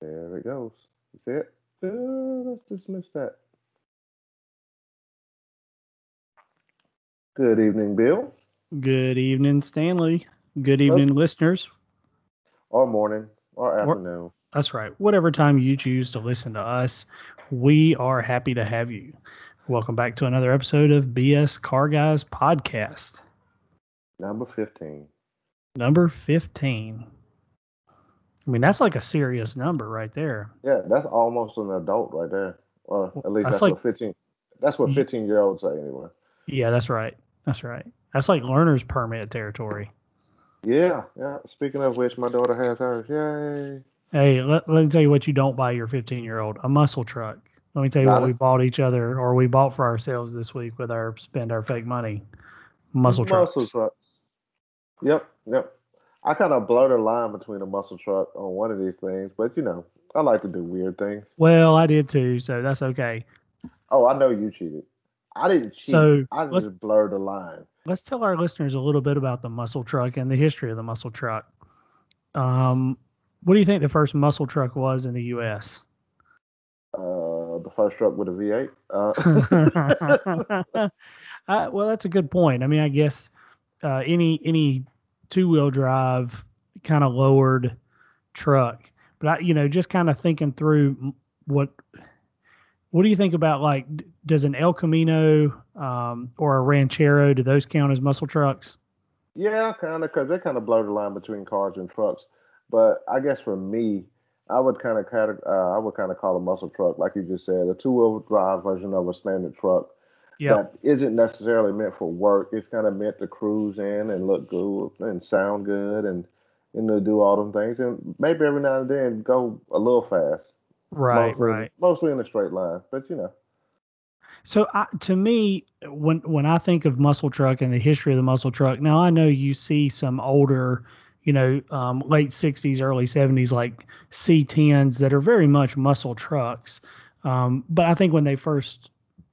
There it goes. You see it? Uh, let's dismiss that. Good evening, Bill. Good evening, Stanley. Good evening, listeners. Or morning, or afternoon. That's right. Whatever time you choose to listen to us, we are happy to have you. Welcome back to another episode of BS Car Guys Podcast, Number 15. number 15. I mean, that's like a serious number right there. Yeah, that's almost an adult right there. Or at least That's that's, like- what 15. That's what 15 year olds say anyway. Yeah, that's right. That's right. That's like learner's permit territory. Yeah, yeah. Speaking of which, my daughter has hers. Yay. Hey, let, let me tell you what you don't buy your 15 year old a muscle truck. Let me tell you Got what it. we bought each other or we bought for ourselves this week with our spend our fake money. Muscle trucks. Muscle trucks. Yep, yep. I kind of blur the line between a muscle truck on one of these things, but you know, I like to do weird things. Well, I did too, so that's okay. Oh, I know you cheated. I didn't cheat. So, I just blurred the line. Let's tell our listeners a little bit about the muscle truck and the history of the muscle truck. Um, what do you think the first muscle truck was in the U.S.? Uh, the first truck with a V8. Uh, uh, well, that's a good point. I mean, I guess uh, any any two wheel drive kind of lowered truck, but I, you know, just kind of thinking through what what do you think about like does an El Camino um, or a Ranchero do those count as muscle trucks? yeah, kind of, because they kind of blur the line between cars and trucks. But I guess for me, I would kind of uh, I would kind of call a muscle truck, like you just said, a two wheel drive version of a standard truck. Yeah, that isn't necessarily meant for work. It's kind of meant to cruise in and look good and sound good and you know do all them things and maybe every now and then go a little fast. right, mostly, right. Mostly in a straight line, but you know. So I, to me, when when I think of muscle truck and the history of the muscle truck, now I know you see some older, you know, um, late '60s, early '70s, like C10s that are very much muscle trucks. Um, but I think when they first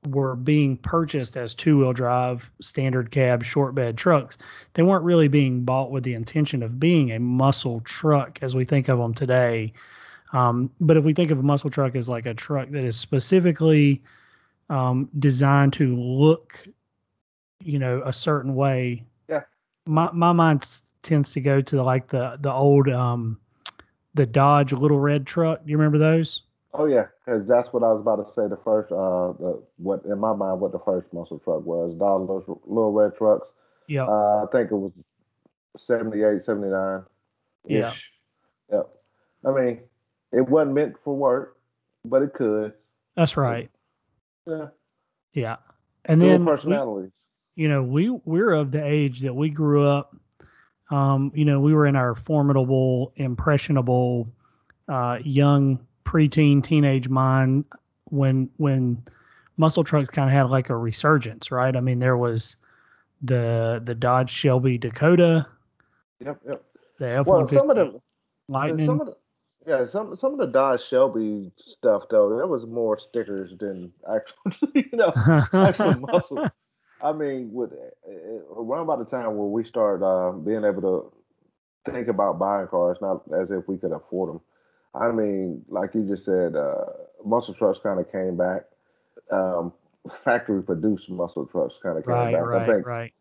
were being purchased as two-wheel drive, standard cab, short bed trucks, they weren't really being bought with the intention of being a muscle truck as we think of them today. Um, but if we think of a muscle truck as like a truck that is specifically um, designed to look, you know, a certain way. Yeah. My my mind tends to go to like the the old um, the Dodge Little Red truck. Do you remember those? Oh yeah, because that's what I was about to say. The first, uh, the what in my mind, what the first muscle truck was, Dodge little, little red trucks. Yeah. Uh, I think it was 78, 79 Yeah. Yep. I mean, it wasn't meant for work, but it could. That's right. Yeah. Yeah. And Dual then we- personalities. you know, we we're of the age that we grew up. Um, you know, we were in our formidable, impressionable, uh, young preteen, teenage mind when when muscle trucks kind of had like a resurgence, right? I mean, there was the the Dodge Shelby Dakota, Yep, yep. the F Well, some of the Lightning. some of the yeah, some some of the Dodge Shelby stuff though, that was more stickers than actual, you know, actual muscle. I mean, with uh, around about the time where we started uh, being able to think about buying cars, not as if we could afford them. I mean, like you just said, uh, muscle trucks kind of came back. Um, factory produced muscle trucks kind of came right, back. I right, think right.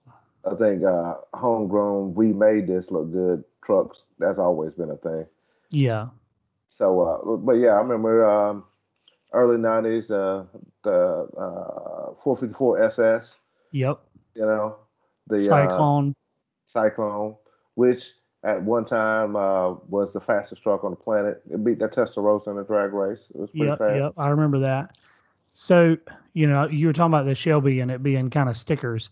I think uh, homegrown, we made this look good trucks. That's always been a thing. Yeah, So, uh, but yeah, I remember um, early '90s, uh, the uh, 454 SS. yep. You know, the uh, Cyclone. Cyclone, which at one time uh, was the fastest truck on the planet. It beat that Testarossa in a drag race. It was pretty Yep, fast. yep. I remember that. So, you know, you were talking about the Shelby and it being kind of stickers.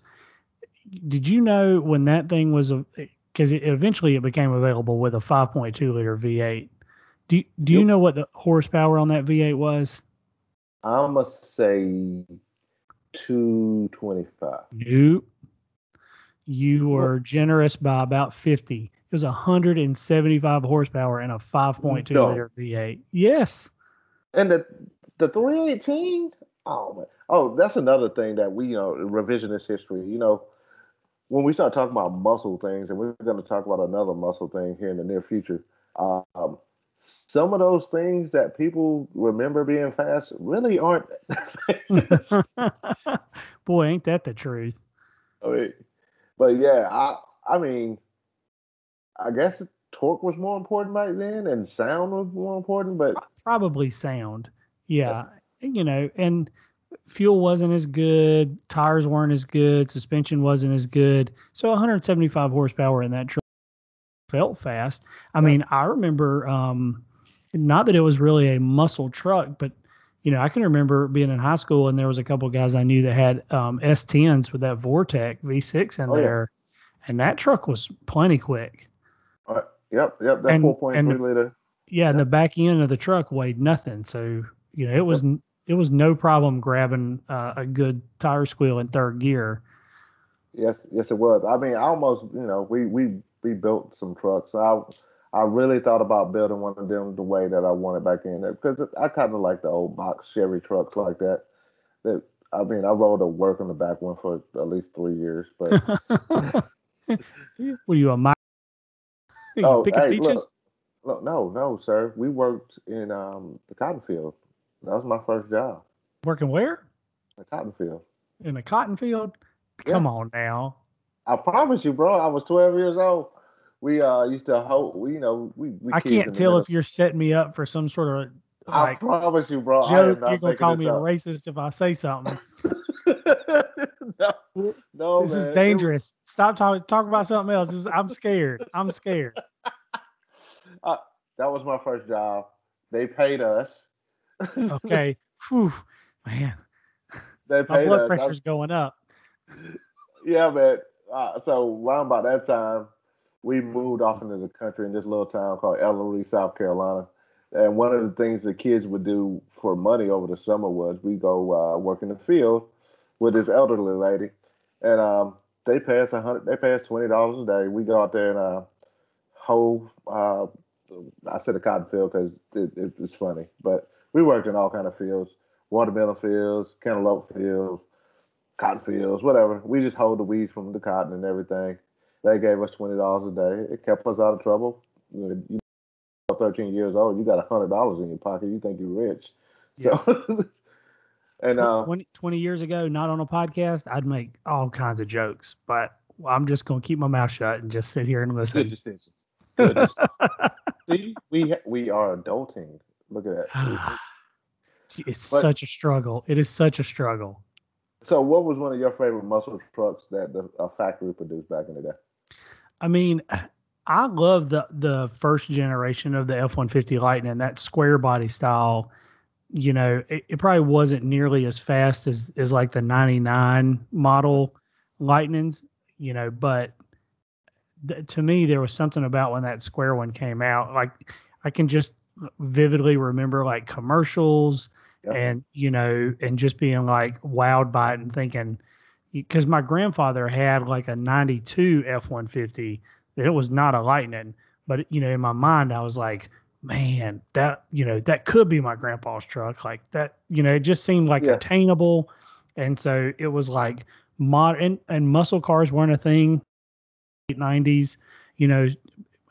Did you know when that thing was a because it eventually it became available with a 5.2 liter V8. Do do you Yep. know what the horsepower on that V8 was? I must say 225. Nope. You were generous by about 50. It was 175 horsepower and a 5.2 No. liter V8. Yes. And the the 318. Oh man. Oh, that's another thing that we you know revisionist history. You know, when we start talking about muscle things, and we're going to talk about another muscle thing here in the near future. Um, some of those things that people remember being fast really aren't. Boy, ain't that the truth? I mean, but yeah, I I mean, I guess torque was more important back then, and sound was more important. But probably sound, yeah, yeah. you know, and fuel wasn't as good, tires weren't as good, suspension wasn't as good. So 175 horsepower in that truck felt fast. I yeah. mean, I remember um, not that it was really a muscle truck, but you know, I can remember being in high school and there was a couple guys I knew that had um, S10s with that Vortec V6 in oh, there, yeah. and that truck was plenty quick. Yep, yep, that 4.3 liter. Yeah, and the back end of the truck weighed nothing, so you know it was yep. it was no problem grabbing uh, a good tire squeal in third gear. Yes, yes, it was. I mean, I almost, you know, we we we built some trucks. I I really thought about building one of them the way that I wanted back in there because I kind of like the old box Chevy trucks like that. That I mean, I rode a work on the back one for at least three years. But were you a Oh, hey, look, look, no, no, sir. We worked in um, the cotton field. That was my first job. Working where? The cotton field. In the cotton field? Come on now. I promise you, bro. I was 12 years old we uh used to hope we you know we, we I can't tell if you're setting me up for some sort of like, I promise you, bro. Joke, you're gonna call me a racist if I say something. no, no, this man. is dangerous. Was... Stop talking. Talk about something else. Is, I'm scared. I'm scared. Uh, that was my first job. They paid us. okay. Whew, man. They paid my blood us. pressure's going up. Yeah, man. Uh, so around about that time, we moved off into the country in this little town called Elloree, South Carolina. And one of the things the kids would do for money over the summer was we go uh, work in the field with this elderly lady, and um, they pay us a hundred. They pay us twenty dollars a day. We go out there and uh, hoe. Uh, I said a cotton field because it, it, it's funny, but we worked in all kind of fields: watermelon fields, cantaloupe fields, cotton fields, whatever. We just hold the weeds from the cotton and everything. They gave us twenty dollars a day. It kept us out of trouble. You know, 13 years old, you got a hundred dollars in your pocket. You think you're rich. Yeah. So, and uh, 20, 20, years ago, not on a podcast, I'd make all kinds of jokes, but I'm just going to keep my mouth shut and just sit here and listen. Good decision. Good decision. See, we we are adulting. Look at that. it's but, such a struggle. It is such a struggle. So, what was one of your favorite muscle trucks that the a factory produced back in the day? I mean, I love the the first generation of the F one fifty Lightning, that square body style. You know, it, it, probably wasn't nearly as fast as as like the ninety nine model Lightnings. You know, but th- to me, there was something about when that square one came out. Like I can just vividly remember like commercials and you know, and just being like wowed by it and thinking because my grandfather had like a 92 F-150 it was not a lightning but you know in my mind i was like man that you know that could be my grandpa's truck. Like that you know it just seemed like yeah. attainable. And so it was like modern and muscle cars weren't a thing. 90s you know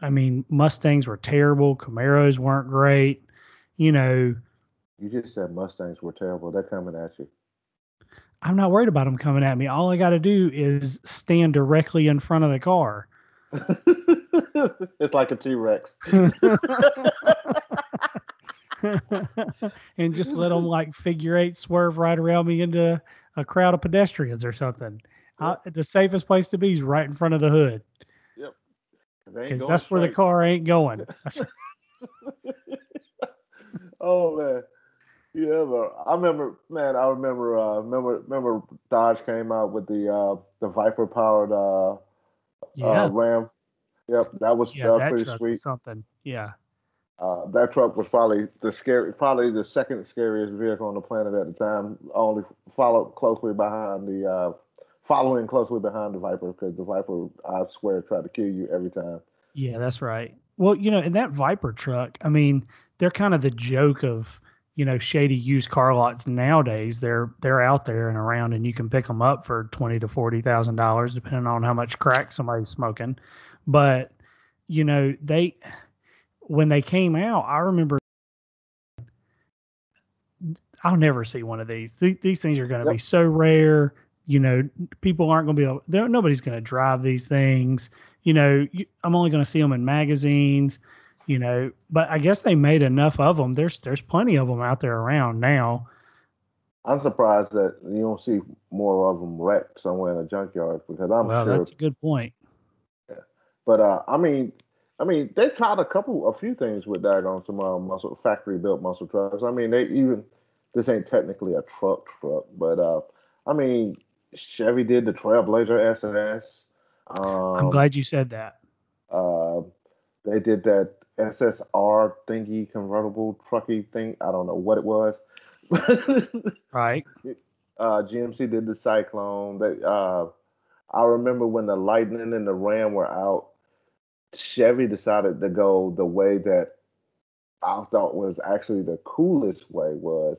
i mean mustangs were terrible. Camaros weren't great you know. You just said mustangs were terrible. They're coming at you. I'm not worried about them coming at me. All I got to do is stand directly in front of the car. it's like a T Rex. and just let them like figure eight swerve right around me into a crowd of pedestrians or something. I, the safest place to be is right in front of the hood. Yep. Because that's straight. where the car ain't going. oh man. Yeah, but I remember, man. I remember, uh, remember, remember. Dodge came out with the uh, the Viper powered uh yeah. uh, Ram. Yep, that was yeah, that was that pretty sweet. something, yeah. Uh, that truck was probably the scary, probably the second scariest vehicle on the planet at the time. Only followed closely behind the, uh, following closely behind the Viper because the Viper, I swear, tried to kill you every time. Yeah, that's right. Well, you know, in that Viper truck, I mean, they're kind of the joke of you know shady used car lots nowadays they're they're out there and around and you can pick them up for twenty to forty thousand dollars depending on how much crack somebody's smoking but you know they when they came out, I remember I'll never see one of these. Th- these things are going to Yep. be so rare. You know, people aren't going to be able. there- Nobody's going to drive these things. You know, you, I'm only going to see them in magazines. You know, but I guess they made enough of them. There's there's plenty of them out there around now. I'm surprised that you don't see more of them wrecked somewhere in a junkyard because I'm well, sure. that's a good point. Yeah. But uh, I mean, I mean, they tried a couple, a few things with that on some uh, muscle factory built muscle trucks. I mean, they even this ain't technically a truck truck, but uh, I mean, Chevy did the Trailblazer SS. Um, I'm glad you said that. Uh, they did that SSR thingy convertible trucky thing. I don't know what it was. Right. uh, GMC did the Cyclone. They, uh, I remember when the Lightning and the Ram were out, Chevy decided to go the way that I thought was actually the coolest way was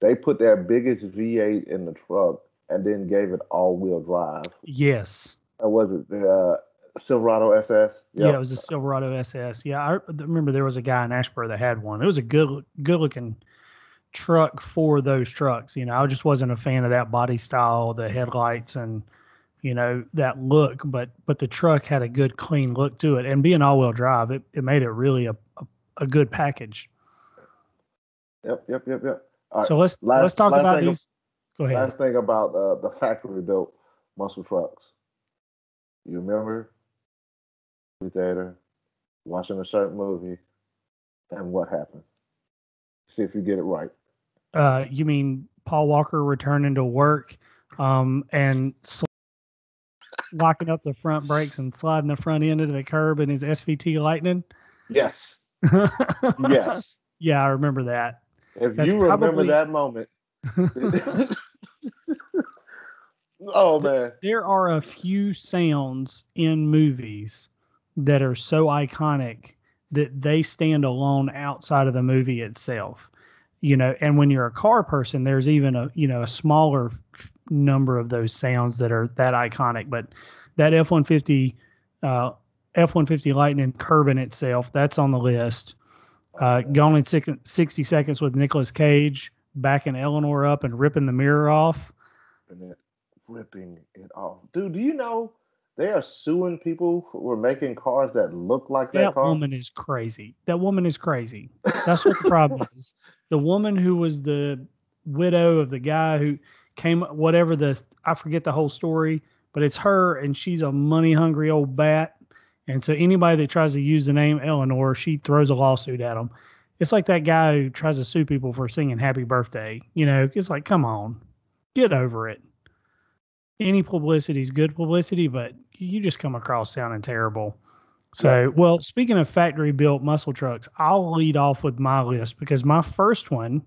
they put their biggest V8 in the truck and then gave it all-wheel drive. Yes. Or was it the uh, Silverado SS? Yeah, it was a Silverado SS. Yeah, I remember there was a guy in Ashburn that had one. It was a good good looking truck for those trucks. You know, I just wasn't a fan of that body style, the headlights and you know that look, but but the truck had a good clean look to it, and being all wheel drive, it, it made it really a, a, a good package. Yep, yep, yep, yep. All right, so let's last- let's talk about these. Go ahead. Last thing about uh, the factory built muscle trucks. You remember? Movie theater, watching a certain movie, and what happened? See if you get it right. Uh, you mean Paul Walker returning to work, um, and sl- locking up the front brakes and sliding the front end into the curb in his SVT Lightning? Yes. Yes. yeah, I remember that. If That's you remember probably- that moment. oh man. There are a few sounds in movies that are so iconic that they stand alone outside of the movie itself. You know, and when you're a car person, there's even a you know a smaller f- number of those sounds that are that iconic. But that F one fifty uh, F one fifty Lightning curbing itself, that's on the list. Uh, Gone in six, 60 seconds with Nicolas Cage backing Eleanor up and ripping the mirror off. and then ripping it off. Dude, do you know they are suing people for making cars that look like that, car. That car? woman is crazy. That woman is crazy. That's what the problem is. The woman who was the widow of the guy who came, whatever the, I forget the whole story, but it's her and she's a money hungry old bat. And so anybody that tries to use the name Eleanor, she throws a lawsuit at them. It's like that guy who tries to sue people for singing happy birthday. You know, it's like, come on, get over it. Any publicity is good publicity, but you just come across sounding terrible. So, well, speaking of factory built muscle trucks, I'll lead off with my list because my first one,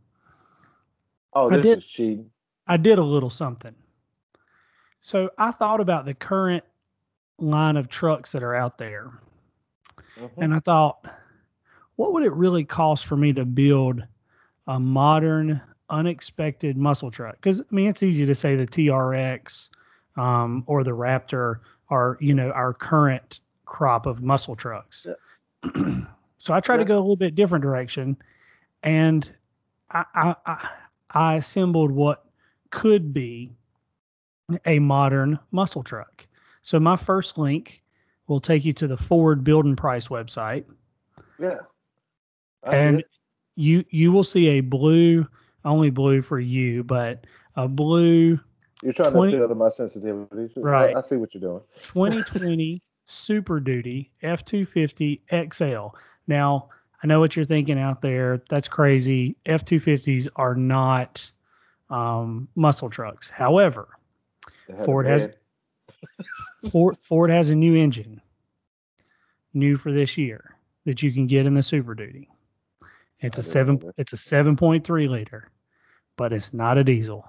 oh, I this did- is cheating. I did a little something. So I thought about the current line of trucks that are out there. Mhm. And I thought, what would it really cost for me to build a modern, unexpected muscle truck? Because I mean, it's easy to say the TRX um, or the Raptor are, you know, our current crop of muscle trucks. so I tried to go a little bit different direction, and I, I, I, I assembled what could be a modern muscle truck. So my first link will take you to the Ford Build and Price website, Yeah. I and you you will see a blue, only blue for you, but a blue You're trying 20 to appeal to my sensitivities. Right. I, see what you're doing. 2020 Super Duty F250 XL. Now, I know what you're thinking out there. That's crazy. F250s are not um, muscle trucks. However, They had a Ford has- Ford Ford has a new engine, new for this year that you can get in the Super Duty. It's I a seven. that. It's a seven point three liter, but it's not a diesel.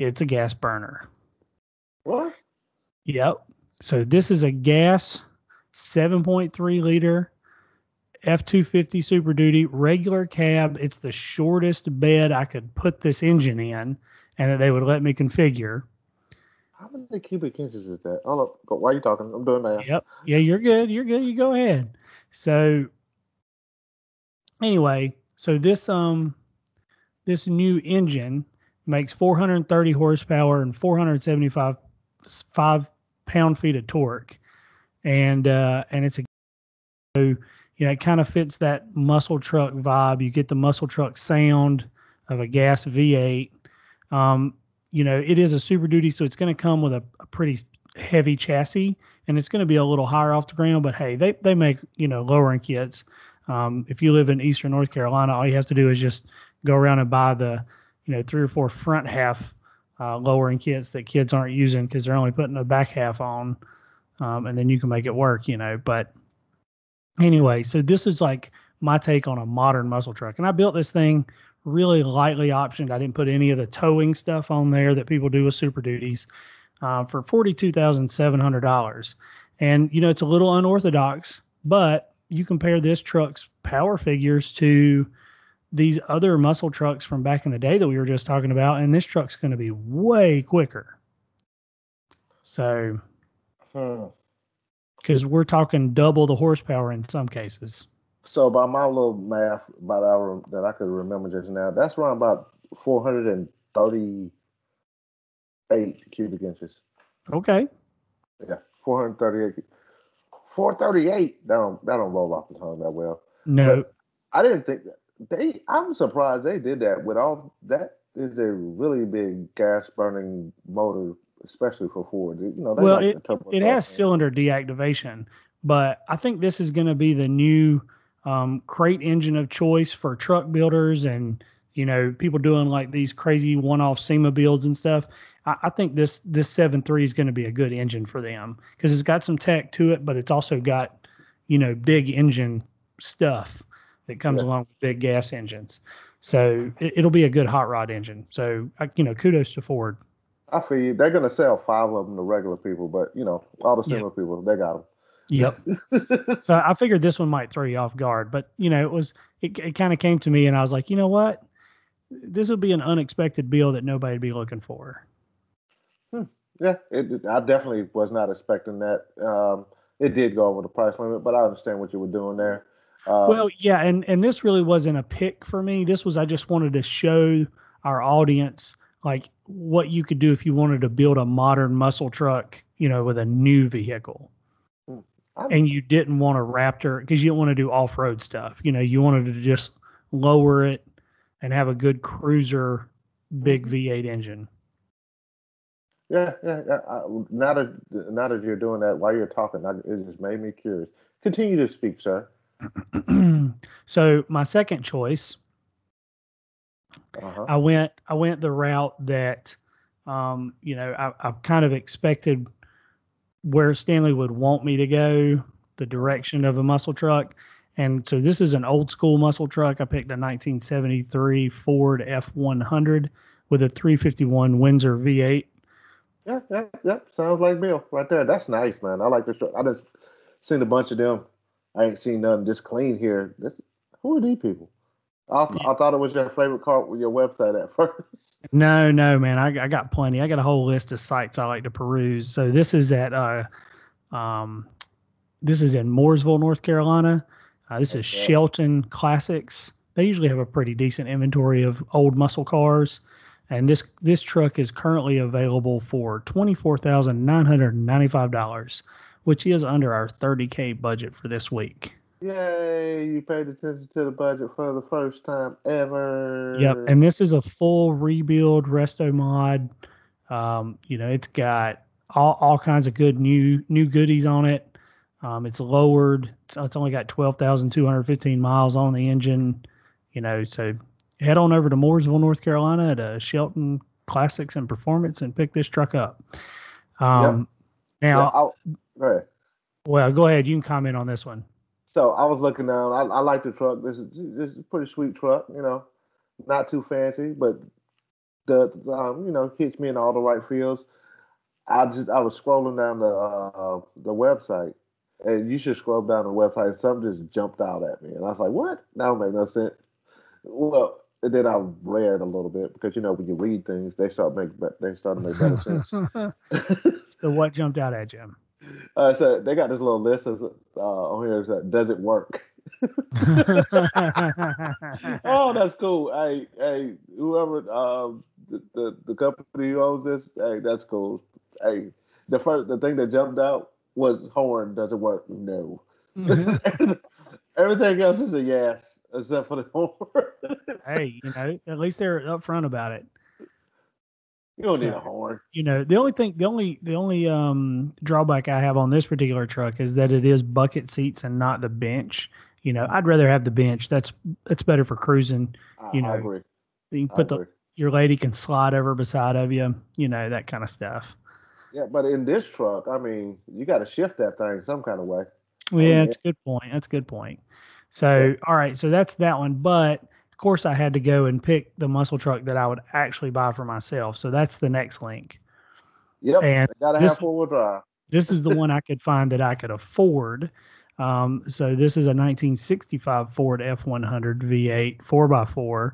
It's a gas burner. What? Yep. So this is a gas 7.3 liter F250 Super Duty regular cab. It's the shortest bed I could put this engine in and that they would let me configure. How many cubic inches is that? Hold up. Why are you talking? I'm doing that. Yep. Yeah, you're good. You're good. You go ahead. So anyway, so this um this new engine makes 430 horsepower and 475 five pound feet of torque, and uh, and it's a so you know it kind of fits that muscle truck vibe. You get the muscle truck sound of a gas V8. Um, you know, it is a Super Duty, so it's going to come with a, a pretty heavy chassis, and it's going to be a little higher off the ground. But hey, they they make you know lowering kits. Um, if you live in Eastern North Carolina, all you have to do is just go around and buy the you know three or four front half uh, lowering kits that kids aren't using because they're only putting the back half on, um, and then you can make it work. You know, but anyway, so this is like my take on a modern muscle truck, and I built this thing really lightly optioned. I didn't put any of the towing stuff on there that people do with Super Duties uh, for $42,700. And, you know, it's a little unorthodox, but you compare this truck's power figures to these other muscle trucks from back in the day that we were just talking about, and this truck's going to be way quicker. So, because hmm. we're talking double the horsepower in some cases. So by my little math, about hour that I could remember just now, that's around about 438 cubic inches. Okay. Yeah, 438. 438. That don't that don't roll off the tongue that well. No. But I didn't think that they. I'm surprised they did that with all that is a really big gas burning motor, especially for Ford. You know, well, like it, it has cylinder deactivation, but I think this is going to be the new um, crate engine of choice for truck builders and you know people doing like these crazy one-off SEMA builds and stuff. I, I think this this seven three is going to be a good engine for them because it's got some tech to it, but it's also got you know big engine stuff that comes yeah. along with big gas engines. So it, will be a good hot rod engine. So you know, kudos to Ford. I feel you. They're going to sell five of them to regular people, but you know, all the SEMA people, they got them. Yep. so I figured this one might throw you off guard, but you know, it was it, it kind of came to me and I was like, you know what? This would be an unexpected bill that nobody'd be looking for. Hmm. Yeah, it, I definitely was not expecting that. Um, it did go over the price limit, but I understand what you were doing there. Um, well, yeah, and and this really wasn't a pick for me. This was I just wanted to show our audience like what you could do if you wanted to build a modern muscle truck, you know, with a new vehicle and you didn't want a Raptor because you didn't want to do off road stuff. You know, you wanted to just lower it and have a good cruiser, big mm-hmm. V8 engine. Yeah, yeah. yeah. I, now that now that you're doing that while you're talking, I, it just made me curious. Continue to speak, sir. so my second choice, uh-huh. I went I went the route that, um, you know, I, I kind of expected where Stanley would want me to go, the direction of a muscle truck. And so this is an old school muscle truck. I picked a 1973 Ford F100 with a 351 Windsor V8. Yeah, yeah, yeah. Sounds like Bill right there. That's nice, man. I like this truck. I just seen a bunch of them. I ain't seen nothing this clean here. This, who are these people? I, I thought it was your favorite car with your website at first. No, no, man. I, I got plenty. I got a whole list of sites I like to peruse. So this is at uh, um, this is in Mooresville, North Carolina. Uh, this is Shelton Classics. They usually have a pretty decent inventory of old muscle cars, and this this truck is currently available for twenty four thousand nine hundred ninety five dollars, which is under our thirty k budget for this week. Yay, you paid attention to the budget for the first time ever. Yep, and this is a full rebuild resto mod. Um, you know, it's got all, all kinds of good new new goodies on it. Um, it's lowered. It's, it's only got 12,215 miles on the engine. You know, so head on over to Mooresville, North Carolina to Shelton Classics and Performance and pick this truck up. Um, yep. Now, yeah, ahead. Well, go ahead. You can comment on this one. So I was looking down. I, I like the truck. This is this is a pretty sweet truck. You know, not too fancy, but the, the um, you know hits me in all the right fields. I just I was scrolling down the uh, the website, and you should scroll down the website. Something just jumped out at me, and I was like, "What? That don't make no sense." Well, and then I read a little bit because you know when you read things, they start make they start to make better sense. so what jumped out at you? Uh, so they got this little list of, uh, on here that does it work? oh, that's cool. Hey, hey, whoever um the, the, the company who owns this, hey, that's cool. Hey, the first the thing that jumped out was horn doesn't work. No. Mm-hmm. Everything else is a yes, except for the horn. hey, you know, at least they're upfront about it. You don't so, need a horn. You know, the only thing, the only, the only um drawback I have on this particular truck is that it is bucket seats and not the bench. You know, I'd rather have the bench. That's that's better for cruising. You know, I agree. You can put the your lady can slide over beside of you. You know that kind of stuff. Yeah, but in this truck, I mean, you got to shift that thing some kind of way. Well, yeah, that's a good point. That's a good point. So, yeah. all right, so that's that one. But course, I had to go and pick the muscle truck that I would actually buy for myself. So that's the next link. Yep, and got to have four wheel drive. this is the one I could find that I could afford. Um, so this is a 1965 Ford F100 V8 4x4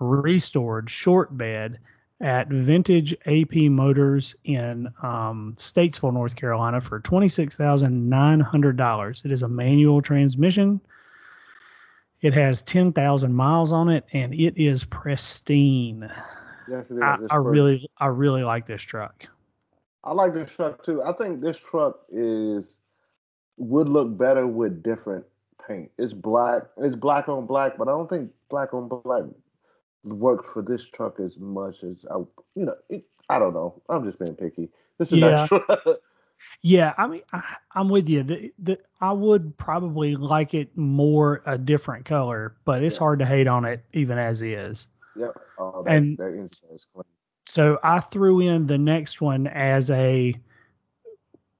restored short bed at Vintage AP Motors in um, Statesville, North Carolina for $26,900. It is a manual transmission. It has 10,000 miles on it and it is pristine. Yes, it is. I, I really, I really like this truck. I like this truck too. I think this truck is would look better with different paint. It's black. It's black on black, but I don't think black on black works for this truck as much as I, you know, it, I don't know. I'm just being picky. This is yeah. yeah, I mean, I, am with you. The, the, I would probably like it more a different color, but it's yeah. hard to hate on it even as is. Yep. Oh, that, and that clean. So I threw in the next one as a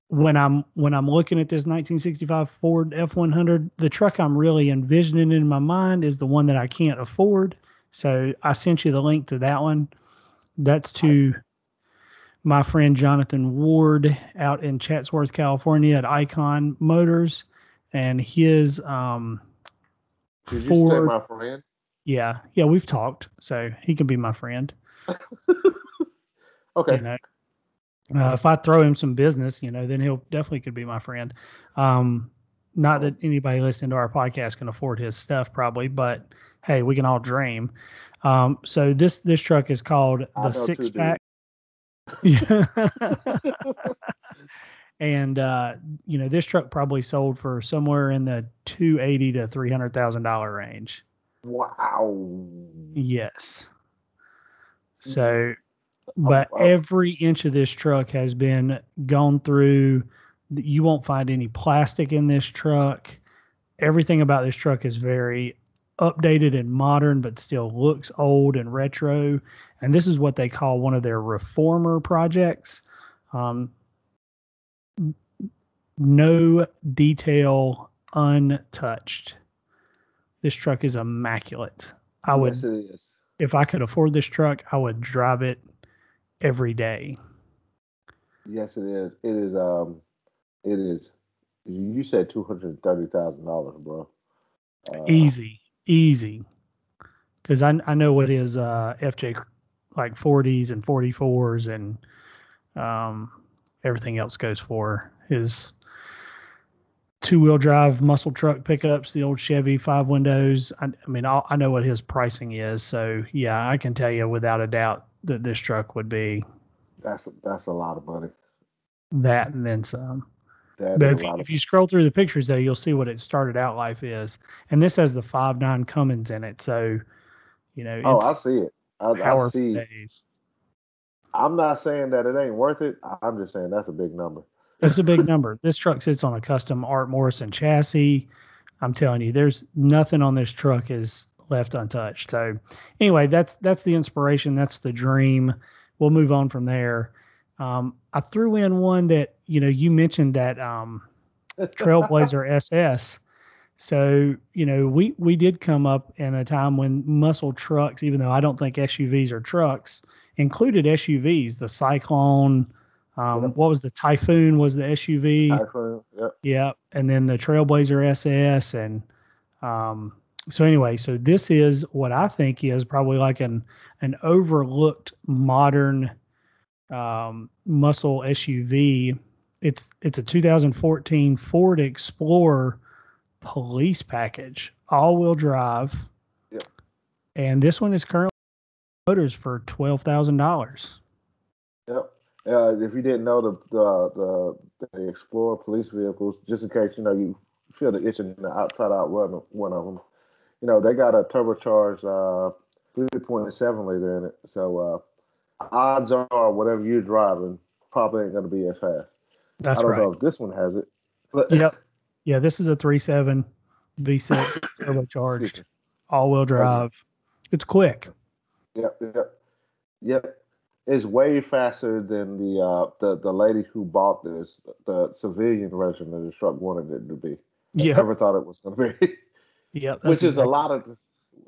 when I'm when I'm looking at this 1965 Ford F100, the truck I'm really envisioning in my mind is the one that I can't afford. So I sent you the link to that one. That's to my friend Jonathan Ward out in Chatsworth, California at Icon Motors, and his um. Did Ford, you say my friend? Yeah, yeah, we've talked, so he can be my friend. okay. You know, uh, if I throw him some business, you know, then he'll definitely could be my friend. Um, not that anybody listening to our podcast can afford his stuff, probably, but hey, we can all dream. Um, so this this truck is called the six pack. and uh, you know this truck probably sold for somewhere in the two eighty to three hundred thousand dollar range. Wow. Yes. So, but oh, wow. every inch of this truck has been gone through. You won't find any plastic in this truck. Everything about this truck is very updated and modern, but still looks old and retro. And this is what they call one of their reformer projects. Um, no detail untouched. This truck is immaculate. I would, yes, it is. if I could afford this truck, I would drive it every day. Yes, it is. It is. Um, it is. You said two hundred thirty thousand dollars, bro. Uh, Easy easy because I I know what his uh, FJ like 40s and 44s and um, everything else goes for his two wheel drive muscle truck pickups, the old Chevy five windows. I, I mean, I'll, i know what his pricing is, so yeah, I can tell you without a doubt that this truck would be. That's that's a lot of money. That and then some. That but if you, if you scroll through the pictures, though, you'll see what it started out life is, and this has the five nine Cummins in it. So, you know. Oh, I see it. I, I see. Days. I'm not saying that it ain't worth it. I'm just saying that's a big number. It's a big number. This truck sits on a custom Art Morrison chassis. I'm telling you, there's nothing on this truck is left untouched. So, anyway, that's that's the inspiration. That's the dream. We'll move on from there. Um, I threw in one that you know you mentioned that um, Trailblazer SS. So you know we we did come up in a time when muscle trucks, even though I don't think SUVs are trucks, included SUVs. The Cyclone, um, yep. what was the Typhoon? Was the SUV? Typhoon. Yep. Yep. And then the Trailblazer SS, and um, so anyway, so this is what I think is probably like an an overlooked modern um, muscle SUV. It's it's a 2014 Ford Explorer police package, all wheel drive. Yep. And this one is currently motors for twelve thousand dollars. Yep. Uh, if you didn't know the, the the the Explorer police vehicles, just in case you know you feel the itch in the outside outrun one of them, you know they got a turbocharged uh, 3.7 liter in it. So uh, odds are whatever you're driving probably ain't going to be as fast. That's I don't right. know if this one has it. But Yep. Yeah, this is a three seven V6 turbocharged, all wheel drive. It's quick. Yep, yep, yep. It's way faster than the uh the the lady who bought this, the civilian version of the truck wanted it to be. Yeah. Never thought it was going to be. Yep. which is a lot of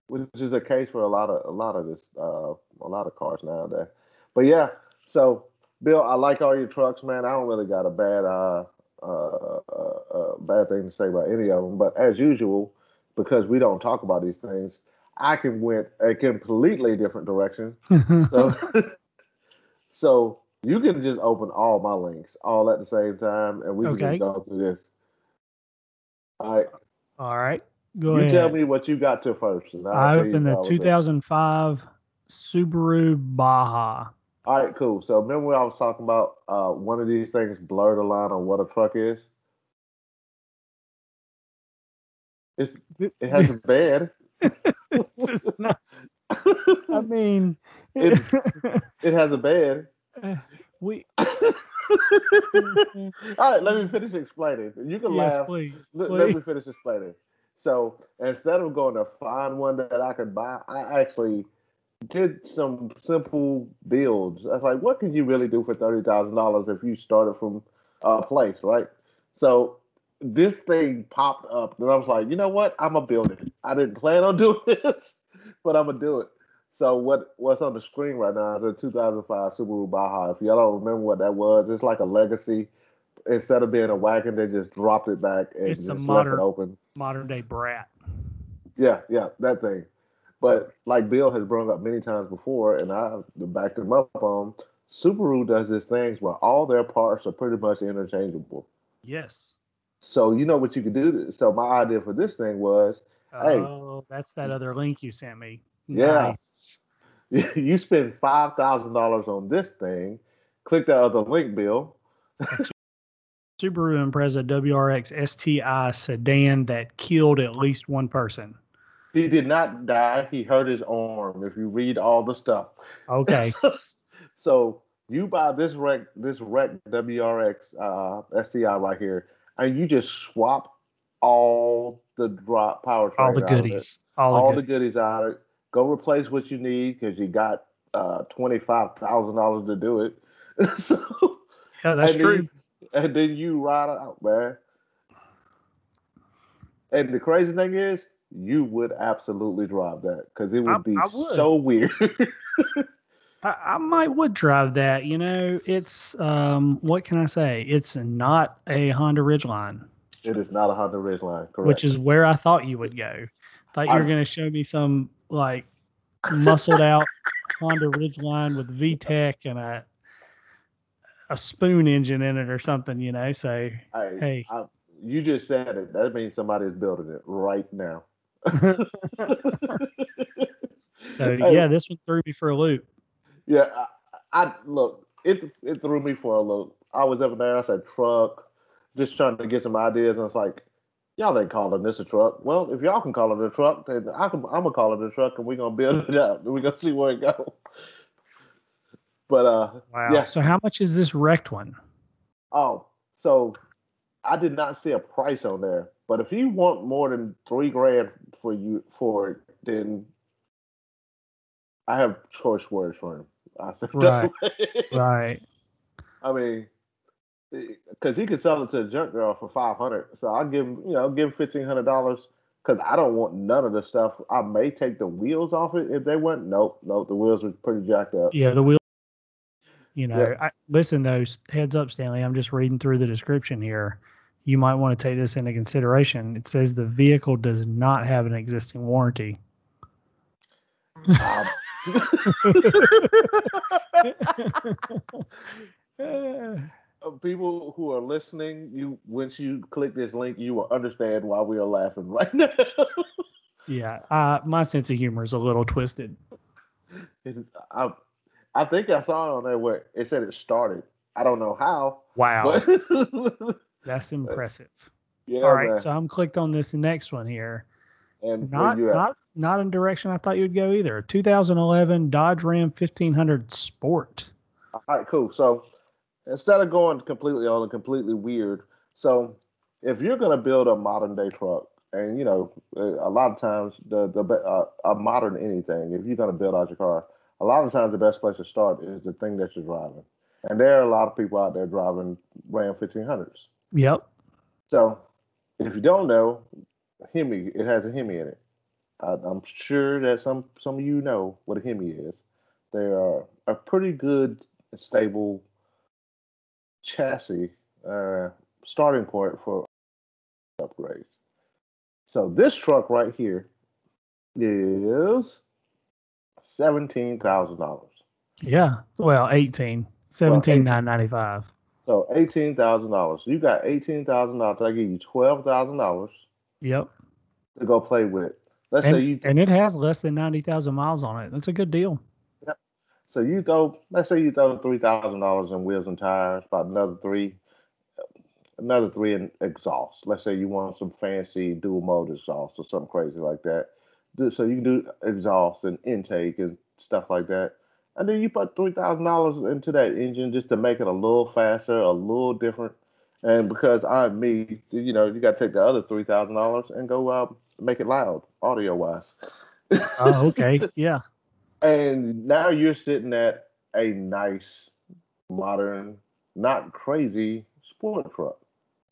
which is a case for a lot of a lot of this uh a lot of cars nowadays but yeah so bill i like all your trucks man i don't really got a bad uh uh, uh, uh bad thing to say about any of them but as usual because we don't talk about these things i can went a completely different direction so so you can just open all my links all at the same time and we can Okay. just go through this all right all right. Go you ahead. tell me what you got to first. I opened the what I 2005 Subaru Baja. All right, cool. So remember when I was talking about uh, one of these things blur the line on what a truck is? It's it has a bed. This is not- I mean, It- It has a bed. we All right, let me finish explaining. You can yes, laugh. please, Let, let me finish explaining. So instead of going to find one that I could buy, I actually did some simple builds. I was like, what can you really do for thirty thousand dollars if you started from a place, right? So this thing popped up, and I was like, you know what? I'm gonna build it. I didn't plan on doing this, but I'm gonna do it. So what what's on the screen right now is a 2005 Subaru Baja. If y'all don't remember what that was, it's like a legacy. Instead of being a wagon, they just dropped it back and It's just left it open. Modern day brat. Yeah, yeah, that thing. But like Bill has brought up many times before, and I backed him up on, Subaru does this things where all their parts are pretty much interchangeable. Yes. So you know what you could do. So my idea for this thing was, Hey. Oh, that's that other link you sent me. Yeah. Nice. you spend five thousand dollars on this thing, click that other link, Bill. Subaru Impreza WRX STI sedan that killed at least one person. He did not die. He hurt his arm. If you read all the stuff. Okay. so, so you buy this wreck, this wreck WRX uh, STI right here, and you just swap all the drop powertrain, all the out of it. goodies. All, all the the goodies. goodies out of it. Go replace what you need because you got uh, twenty five thousand dollars to do it. so Yeah, that's and true. Then, and then you ride out, man. And the crazy thing is, you would absolutely drive that because it would I- be I would. so weird. I, I might would drive that. You know, it's um, what can I say? It's not a Honda Ridgeline, it is not a Honda Ridgeline, correct? which is where I thought you would go. Thought you were going to show me some like muscled out Honda Ridgeline with VTEC and a a spoon engine in it or something. You know, so hey. You just said it. That means somebody's building it right now. So yeah, this one threw me for a loop. Yeah, I, I look. It it threw me for a loop. I was up there. I said truck, just trying to get some ideas, and it's like, y'all ain't calling this a truck. Well, if y'all can call it a truck, then I can. I'm gonna call it a truck, and we're gonna build it out. And we're gonna see where it goes. But uh, Wow. Yeah. So how much is this wrecked one? oh, so I did not see a price on there. But if you want more than three grand for you for it, then I have choice words for him. I said, Right. Right. I mean, eh, because he could sell it to a junk girl for five hundred, so I'll give him, you know, give him fifteen hundred dollars. Because I don't want none of the stuff. I may take the wheels off it if they went. Nope, nope. The wheels were pretty jacked up. Yeah, the wheels. You know, Yeah. I, listen, though. heads up, Stanley. I'm just reading through the description here. You might want to take this into consideration. It says the vehicle does not have an existing warranty. Um, uh, people who are listening, you once you click this link, you will understand why we are laughing right now. yeah, uh, my sense of humor is a little twisted. It's, I, I think I saw it on there where it said it started. I don't know how. Wow, but- that's impressive. yeah, All right, man. so I'm clicked on this next one here. and Not not not in direction I thought you'd go either. 2011 Dodge Ram 1500 Sport. All right, cool. So instead of going completely on a completely weird, so if you're gonna build a modern day truck, and you know, a lot of times the the uh, a modern anything, if you're gonna build out your car, a lot of times the best place to start is the thing that you're driving. And there are a lot of people out there driving Ram 1500s. Yep. So if you don't know, Hemi, it has a Hemi in it. I, I'm sure that some some of you know what a Hemi is. They are a pretty good, stable chassis uh, starting point for upgrades. So this truck right here is seventeen thousand dollars. Yeah. Well, 18. 17,995. So eighteen thousand dollars. You got eighteen thousand dollars. I give you twelve thousand dollars Yep. to go play with. Let's And, say you and it has less than 90,000 miles on it. That's a good deal. Yep. So you throw, let's say you throw three thousand dollars in wheels and tires, about another three, another three in exhaust. Let's say you want some fancy dual mode exhaust or something crazy like that. So you can do exhaust and intake and stuff like that, and then you put three thousand dollars into that engine just to make it a little faster, a little different. And because I'm me, you know, you got to take the other three thousand dollars and go uh, make it loud, audio wise. Oh, okay. yeah. And now you're sitting at a nice, modern, not crazy sport truck,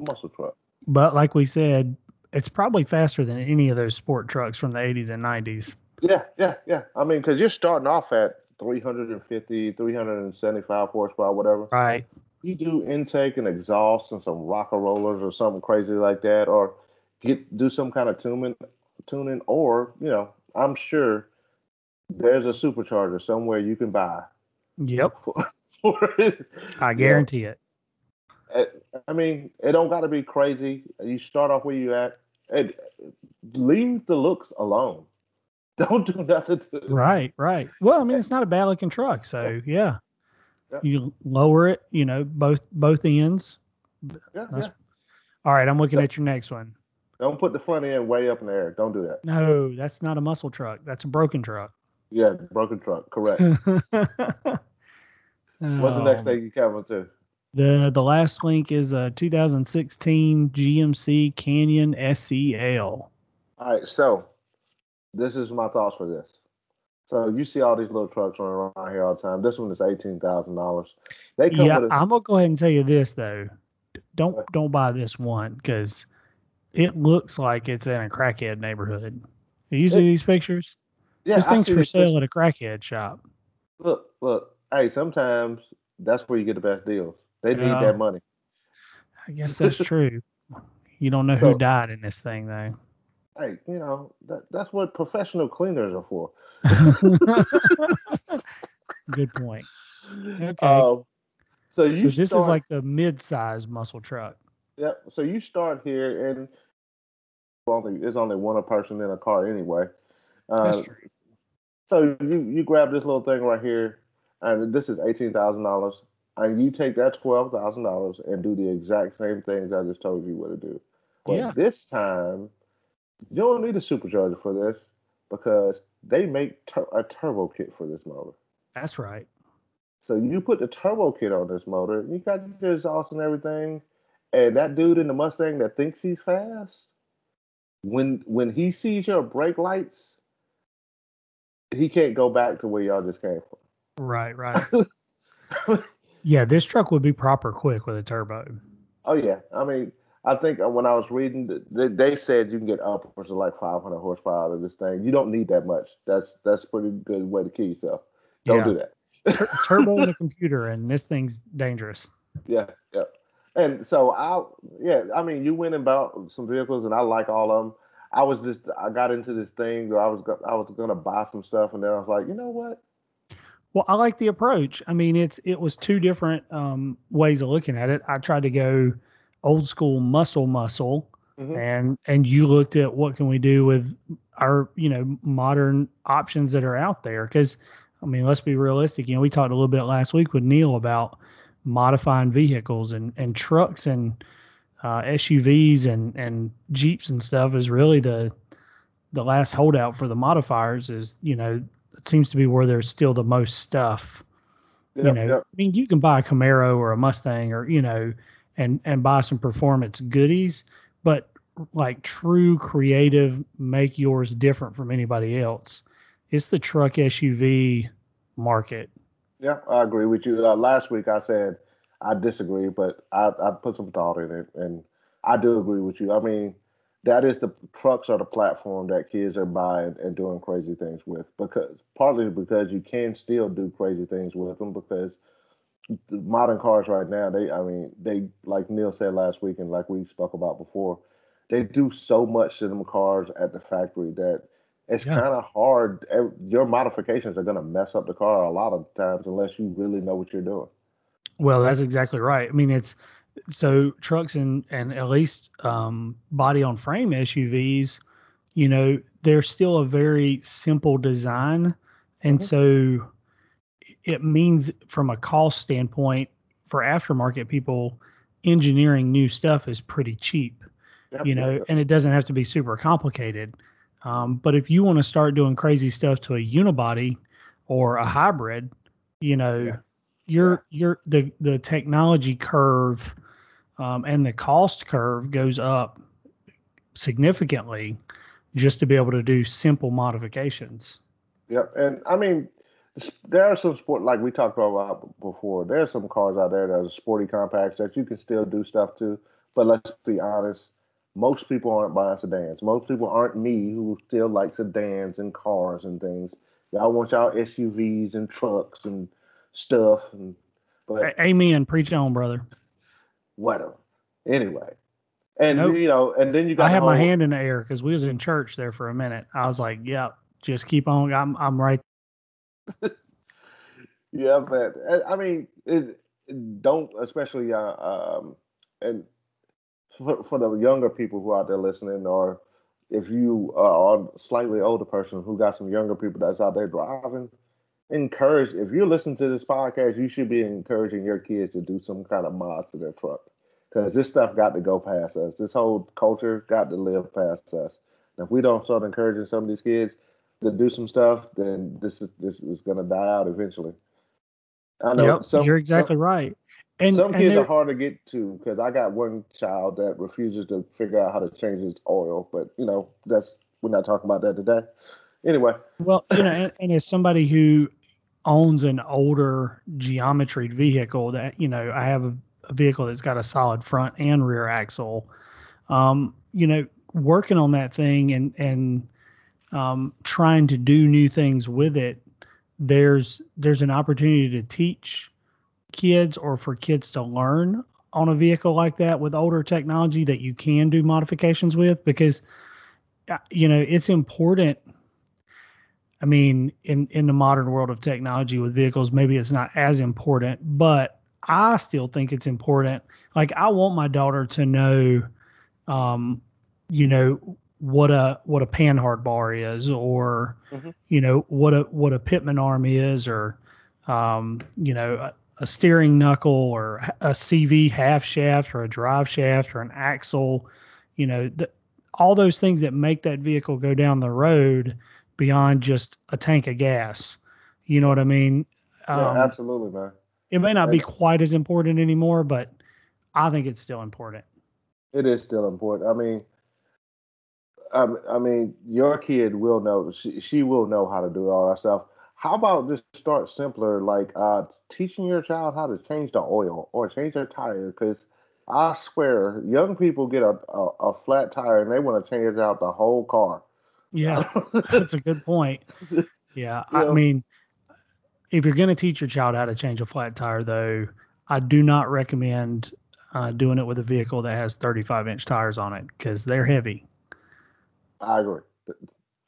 muscle truck. But like we said, it's probably faster than any of those sport trucks from the 80s and 90s. Yeah, yeah, yeah. I mean, because you're starting off at 350, 375 horsepower, whatever. Right. You do intake and exhaust and some rocker rollers or something crazy like that, or get do some kind of tuning, tuning, or you know, I'm sure there's a supercharger somewhere you can buy Yep. for, for it. I guarantee it. it- I mean, it don't got to be crazy. You start off where you at. Leave the looks alone. Don't do nothing. To, Right, right. Well, I mean, it's not a bad looking truck, so yeah. Yeah. You lower it, you know, both both ends. Yeah, yeah. All right, I'm looking at your next one. Don't put the front end way up in the air. Don't do that. No, that's not a muscle truck. That's a broken truck. Yeah, broken truck. Correct. What's the next Um, thing you coming to? The the last link is a 2016 GMC Canyon SEL. All right, so this is my thoughts for this. So you see all these little trucks running around here all the time. This one is eighteen thousand dollars. They come Yeah, I'm gonna go ahead and tell you this though. Don't don't buy this one because it looks like it's in a crackhead neighborhood. You see It- these pictures? yeah, this I thing's for sale at a crackhead shop. Look, look. Hey, sometimes that's where you get the best deals. They need Yeah. that money. I guess that's true. You don't know So- who died in this thing though. Hey, you know that, that's what professional cleaners are for. Good point. Okay. Um, so you so this start, is like the mid-size muscle truck. Yep. So you start here, and only there's only one person in a car anyway. Uh, That's true. So you you grab this little thing right here, and this is eighteen thousand dollars, and you take that twelve thousand dollars and do the exact same things I just told you what to do. But Yeah. this time, you don't need a supercharger for this because they make tur- a turbo kit for this motor. That's right. So you put the turbo kit on this motor, you got your exhaust and everything, and that dude in the Mustang that thinks he's fast, when when he sees your brake lights, he can't go back to where y'all just came from. Right, right. yeah, this truck would be proper quick with a turbo. oh yeah, I mean, I think uh, when I was reading, they, they said you can get upwards of like 500 horsepower out of this thing. You don't need that much. That's that's a pretty good way to kill yourself. Don't Yeah. do that. Tur- turbo and a computer, and this thing's dangerous. Yeah, yeah. And so I, yeah, I mean, you went and bought some vehicles, and I like all of them. I was just, I got into this thing where I was, go- I was gonna buy some stuff, and then I was like, you know what? Well, I like the approach. I mean, it's it was two different um, ways of looking at it. I tried to go old school muscle muscle, mm-hmm. and and you looked at what can we do with our you know modern options that are out there. Because I mean, let's be realistic. You know, we talked a little bit last week with Neil about modifying vehicles and and trucks and uh, SUVs and and Jeeps and stuff is really the the last holdout for the modifiers. Is you know it seems to be where there's still the most stuff. Yep, you know, yep. I mean, you can buy a Camaro or a Mustang or you know, and and buy some performance goodies, but like true creative, make yours different from anybody else. It's the truck SUV market. Yeah, I agree with you. Uh, last week I said I disagree, but I I put some thought in it, and I do agree with you. I mean, that is the trucks are the platform that kids are buying and doing crazy things with because partly because you can still do crazy things with them because the modern cars right now they i mean they like neil said last week and like we spoke about before they do so much to them cars at the factory that it's yeah. kind of hard your modifications are going to mess up the car a lot of times unless you really know what you're doing well that's exactly right i mean it's so trucks and and at least um, body on frame SUVs, you know, they're still a very simple design, and mm-hmm. so it means from a cost standpoint for aftermarket people, engineering new stuff is pretty cheap, yep, you know, yep. and it doesn't have to be super complicated. Um, but if you want to start doing crazy stuff to a unibody or a hybrid, you know, yeah. you're yeah. you're the the technology curve um, and the cost curve goes up significantly just to be able to do simple modifications. Yep, and I mean, there are some sport like we talked about before. There are some cars out there that are sporty compacts that you can still do stuff to. But let's be honest, most people aren't buying sedans. Most people aren't me who still like sedans and cars and things. Y'all want y'all SUVs and trucks and stuff. And but amen, preach on, brother whatever. Anyway, and nope. you know, and then you got. I had my hand in the air because we was in church there for a minute. I was like, "Yeah, just keep on. I'm I'm right." yeah, but I mean, it, don't especially uh, um, and for, for the younger people who are out there listening, or if you are a slightly older person who got some younger people that's out there driving, encourage if you're listening to this podcast, you should be encouraging your kids to do some kind of mods to their truck because this stuff got to go past us. This whole culture got to live past us. And if we don't start encouraging some of these kids to do some stuff, then this is this is going to die out eventually. I know yep, some, you're exactly some, right. And some kids are hard to get to because I got one child that refuses to figure out how to change his oil. But you know, that's we're not talking about that today. Anyway. Well, you know, and, and as somebody who owns an older geometry vehicle that you know I have a a vehicle that's got a solid front and rear axle. Um, you know, working on that thing and and um, trying to do new things with it. There's there's an opportunity to teach kids or for kids to learn on a vehicle like that with older technology that you can do modifications with because uh, you know it's important i mean in in the modern world of technology with vehicles maybe it's not as important but I still think it's important. Like I want my daughter to know, um, you know, what a what a panhard bar is, or mm-hmm. you know what a what a pitman arm is, or um, you know a, a, steering knuckle, or a CV half shaft, or a drive shaft, or an axle. You know, the, all those things that make that vehicle go down the road beyond just a tank of gas. You know what I mean? Yeah, um, absolutely, man. It may not be quite as important anymore, but I think it's still important. It is still important. I mean, I, I mean, your kid will know. She, she will know how to do all that stuff. How about just start simpler, like uh, teaching your child how to change the oil or change their tire? Because I swear, young people get a, a, a flat tire and they want to change out the whole car. Yeah, that's a good point. Yeah, I mean, if you're going to teach your child how to change a flat tire, though, I do not recommend uh, doing it with a vehicle that has 35 inch tires on it because they're heavy. I agree.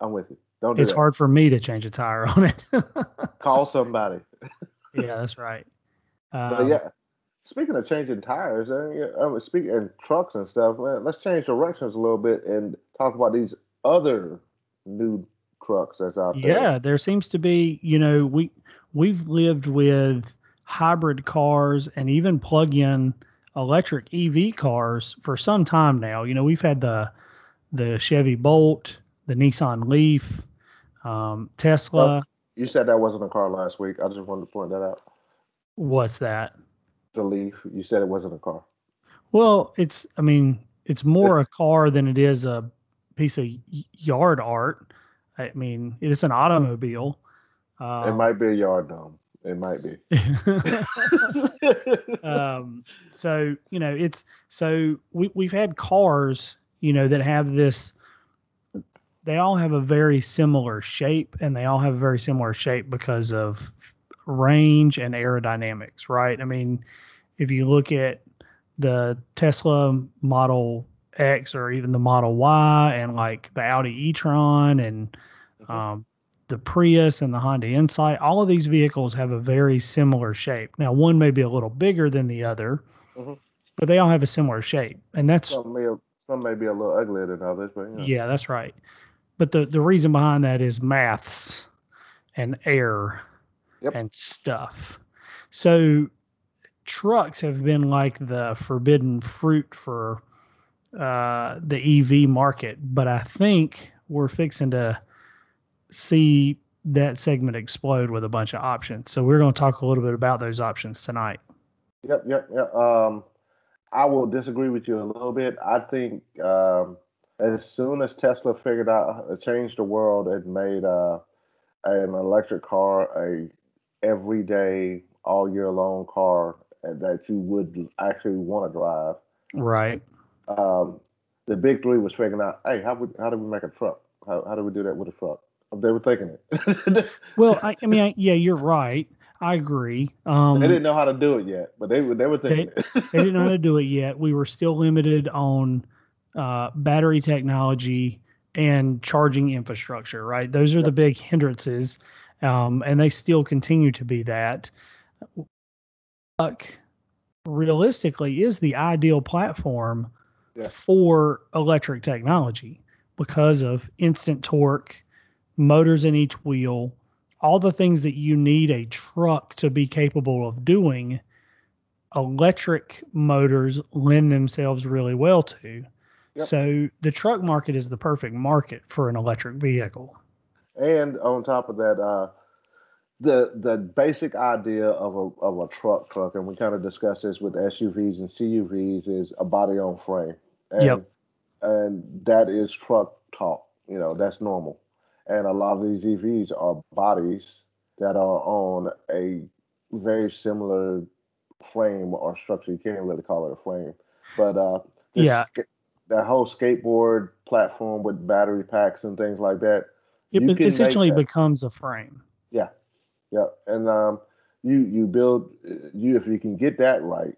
I'm with you. Don't do it's hard for me to change a tire on it. Call somebody. yeah, that's right. Um, yeah, speaking of changing tires, uh, um, speaking and trucks and stuff, man, let's change directions a little bit and talk about these other new trucks that's out there. Yeah, there seems to be, you know, we we've lived with hybrid cars and even plug-in electric EV cars for some time now. You know, we've had the the Chevy Bolt, the Nissan Leaf, um, Tesla. You said that wasn't a car last week. I just wanted to point that out. What's that? The Leaf. You said it wasn't a car. Well, it's I mean, it's more a car than it is a piece of yard art. I mean, it is an automobile. it Um, might be a yard dome. It might be. um, so you know it's so we, we've had cars you know that have this they all have a very similar shape and they all have a very similar shape because of range and aerodynamics right i mean if you look at the tesla model x or even the model y and like the audi e-tron and Mhm. um, the Prius and the Honda Insight, all of these vehicles have a very similar shape. Now, one may be a little bigger than the other, Mhm. but they all have a similar shape, and that's may some may be a little uglier than others, but know. yeah, that's right. But the the reason behind that is maths and air Yep. and stuff. So trucks have been like the forbidden fruit for uh, the EV market, but I think we're fixing to see that segment explode with a bunch of options. So we're going to talk a little bit about those options tonight. Yep, yep, yep. Um, I will disagree with you a little bit. I think um, as soon as Tesla figured out uh, changed the world and made uh, an electric car a everyday, all year long car that you would actually want to drive, Right. um, the big three was figuring out, hey, how would how do we make a truck? How how do we do that with a truck? They were thinking it. Well, I, I mean, I, yeah, you're right. I agree. Um, they didn't know how to do it yet, but they were they were thinking it. they didn't know how to do it yet. We were still limited on uh, battery technology and charging infrastructure, right? Those are the big hindrances, um, and they still continue to be that. Truck, realistically, is the ideal platform Yeah. for electric technology because of instant torque, motors in each wheel, all the things that you need a truck to be capable of doing electric motors lend themselves really well to. Yep. So the truck market is the perfect market for an electric vehicle. And on top of that, uh, the the basic idea of a of a truck truck, and we kind of discussed this with SUVs and CUVs, is a body on frame. And, Yep. And that is truck talk. You know, that's normal. And a lot of these EVs are bodies that are on a very similar frame or structure. You can't really call it a frame, but uh, this Yeah. that whole skateboard platform with battery packs and things like that. It You be- can make essentially becomes a frame. Yeah, yeah, and um, you you build uh, you if you can get that right,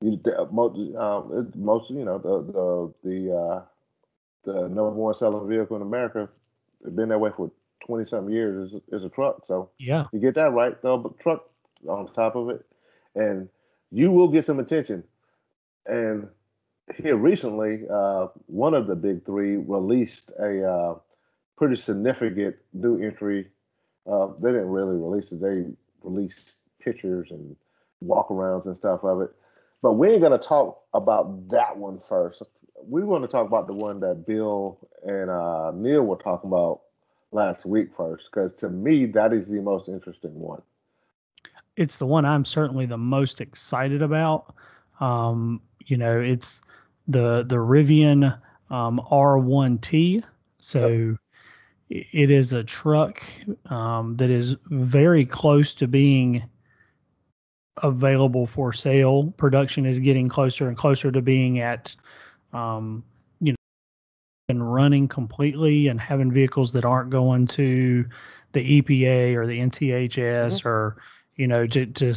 you the, most um, it- most you know the the the uh, the number one selling vehicle in America, been that way for twenty something years is is a truck. So Yeah. you get that right, throw a truck on top of it, and you will get some attention. And here recently, uh, one of the big three released a uh, pretty significant new entry. Uh, they didn't really release it; they released pictures and walkarounds and stuff of it. But we ain't gonna talk about that one first. We want to talk about the one that Bill and uh, Neil were talking about last week first, because to me that is the most interesting one. it's the one I'm certainly the most excited about. Um, you know, it's the the Rivian um, R1T. So i- it is a truck um, that is very close to being available for sale. Production is getting closer and closer to being at, um, you know, and running completely and having vehicles that aren't going to the EPA or the NTHS or you know, to to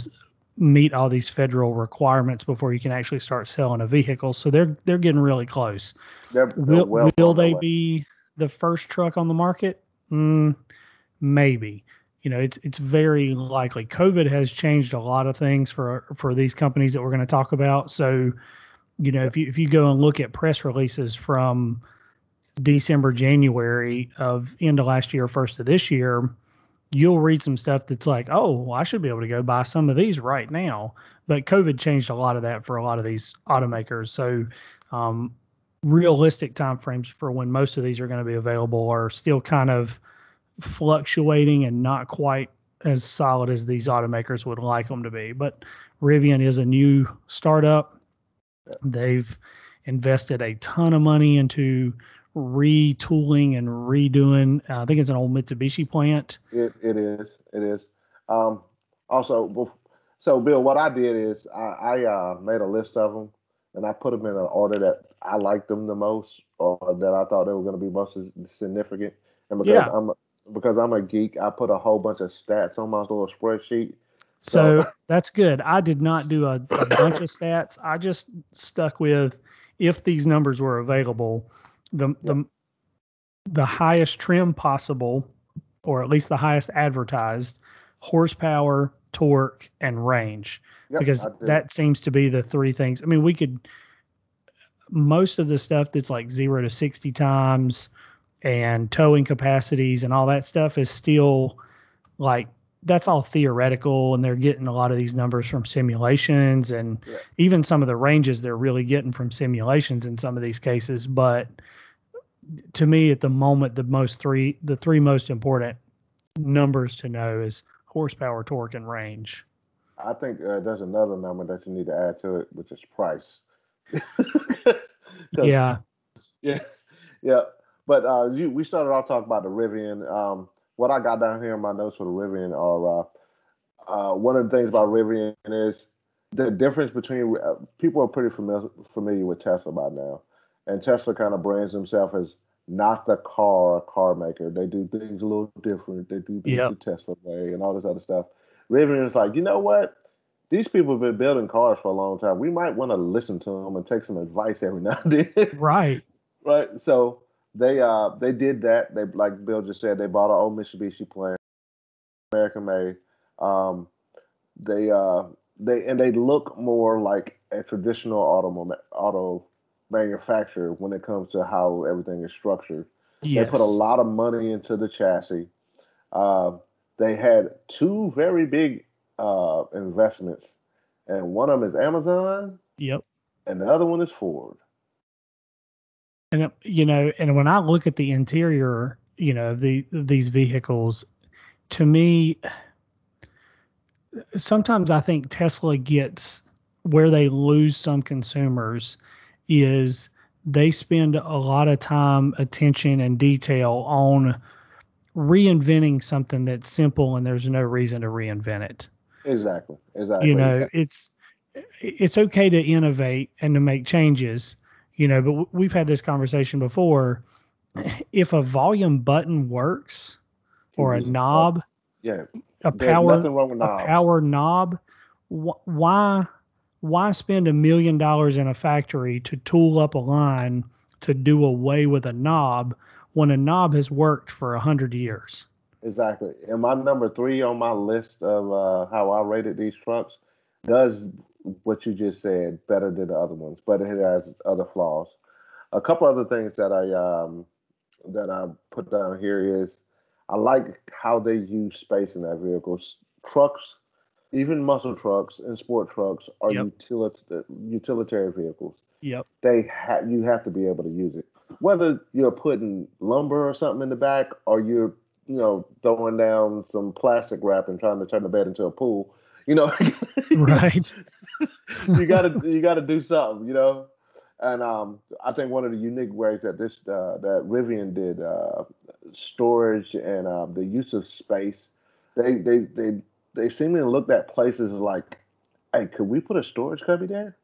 meet all these federal requirements before you can actually start selling a vehicle. So they're they're getting really close. They're, they're Will well will they way. be the first truck on the market? Mm, maybe. You know, it's it's very likely. COVID has changed a lot of things for for these companies that we're going to talk about. So, you know, if you if you go and look at press releases from December, January of end of last year, first of this year, you'll read some stuff that's like, oh, well, I should be able to go buy some of these right now. But COVID changed a lot of that for a lot of these automakers. So, um, realistic timeframes for when most of these are going to be available are still kind of fluctuating and not quite as solid as these automakers would like them to be. But Rivian is a new startup. They've invested a ton of money into retooling and redoing. Uh, I think it's an old Mitsubishi plant. It it is. It is. Um, also, so Bill, what I did is I, I uh, made a list of them and I put them in an order that I liked them the most, or that I thought they were going to be most significant. And because yeah. I'm because I'm a geek, I put a whole bunch of stats on my little spreadsheet. So, so that's good. I did not do a, a bunch of stats. I just stuck with if these numbers were available, the the the highest trim possible, or at least the highest advertised horsepower, torque, and range. Yep, because that seems to be the three things. I mean, we could most of the stuff that's like zero to sixty times and towing capacities and all that stuff is still like that's all theoretical and they're getting a lot of these numbers from simulations and yeah. even some of the ranges they're really getting from simulations in some of these cases. But to me at the moment the most three the three most important numbers to know is horsepower torque and range. I think uh, there's another number that you need to add to it which is price. Yeah. Yeah yeah. But uh, you, we started off talking about the Rivian. Um, what I got down here in my notes for the Rivian are uh, uh, one of the things about Rivian is the difference between uh, people are pretty familiar familiar with Tesla by now, and Tesla kind of brands themselves as not the car car maker. They do things a little different. They do things yep. the Tesla way and all this other stuff. Rivian is like, you know what? These people have been building cars for a long time. We might want to listen to them and take some advice every now and then. Right. right. So they uh they did that. They like Bill just said they bought an old Mitsubishi plant, American made. Um, they uh they and they look more like a traditional auto auto manufacturer when it comes to how everything is structured. Yes. They put a lot of money into the chassis. Uh, they had two very big uh, investments, and one of them is Amazon. Yep. And the other one is Ford. And you know, and when I look at the interior, you know, the these vehicles, to me, sometimes I think Tesla gets where they lose some consumers is they spend a lot of time, attention, and detail on reinventing something that's simple and there's no reason to reinvent it. Exactly. Exactly. You know, it's it's okay to innovate and to make changes, you know, but we've had this conversation before. If a volume button works or a knob, yeah, a power, a power knob, wh- why, why spend a million dollars in a factory to tool up a line to do away with a knob when a knob has worked for a hundred years? Exactly. And my number three on my list of uh, how I rated these trucks does what you just said better than the other ones, but it has other flaws. A couple other things that I um, that I put down here is I like how they use space in their vehicles. Trucks, even muscle trucks and sport trucks, are yep. utility, utilitarian vehicles. Yep. They have you have to be able to use it. Whether you're putting lumber or something in the back, or you're you know throwing down some plastic wrap and trying to turn the bed into a pool, you know right you gotta you gotta do something you know and um, I think one of the unique ways that this uh, that Rivian did uh, storage and uh, the use of space, they they they they seem to look at places like, hey, could we put a storage cubby there?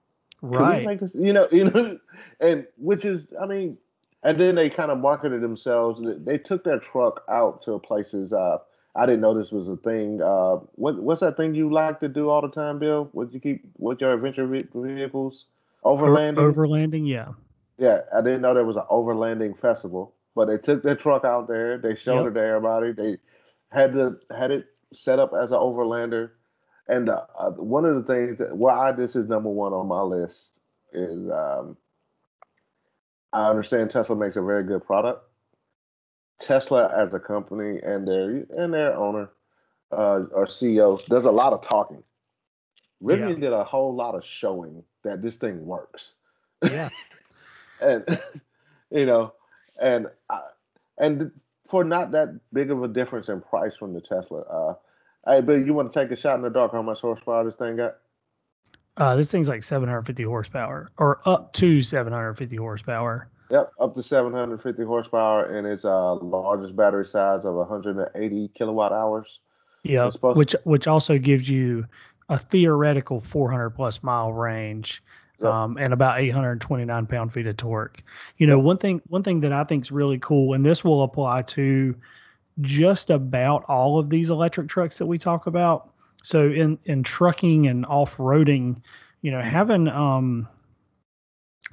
Right. This, you know, you know, and which is, I mean, and then they kind of marketed themselves. They took their truck out to places. Uh, I didn't know this was a thing. Uh, what what's that thing you like to do all the time, Bill? What you keep? What your adventure vehicles? Overlanding. Overlanding, yeah. Yeah, I didn't know there was an overlanding festival. but they took their truck out there. They showed yep. it to everybody. They had to had it set up as an overlander. And uh, uh, one of the things that why this is number one on my list is um, I understand Tesla makes a very good product. Tesla as a company and their and their owner uh, or CEO does a lot of talking. Rivian yeah. did a whole lot of showing that this thing works. Yeah, and you know, and I, and for not that big of a difference in price from the Tesla. Uh, hey, Bill, you want to take a shot in the dark? How much horsepower this thing got? Uh, this thing's like 750 horsepower, or up to 750 horsepower. Yep, up to 750 horsepower, and its uh, largest battery size of 180 kilowatt hours. Yeah, which which also gives you a theoretical 400 plus mile range. Yep. Um, and about 829 pound feet of torque. You know, one thing one thing that I think is really cool, and this will apply to just about all of these electric trucks that we talk about. So in in trucking and off roading, you know, having um,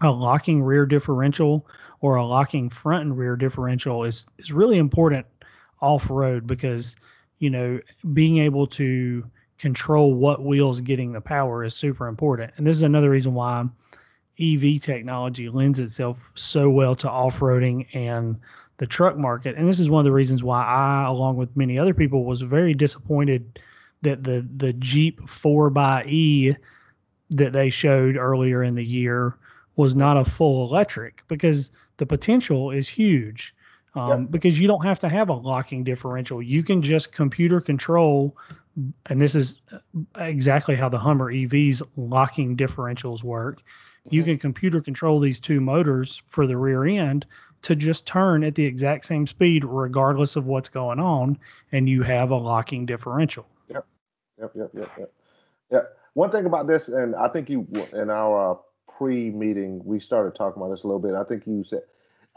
a locking rear differential or a locking front and rear differential is is really important off road because you know being able to control what wheels getting the power is super important. And this is another reason why EV technology lends itself so well to off-roading and the truck market. And this is one of the reasons why I, along with many other people, was very disappointed that the the Jeep 4xe that they showed earlier in the year was not a full electric because the potential is huge. Um, yep. Because you don't have to have a locking differential. You can just computer control, and this is exactly how the Hummer EV's locking differentials work. Mm-hmm. You can computer control these two motors for the rear end to just turn at the exact same speed, regardless of what's going on, and you have a locking differential. Yep, yep, yep, yep, yep. Yeah. One thing about this, and I think you in our uh, pre-meeting we started talking about this a little bit. I think you said,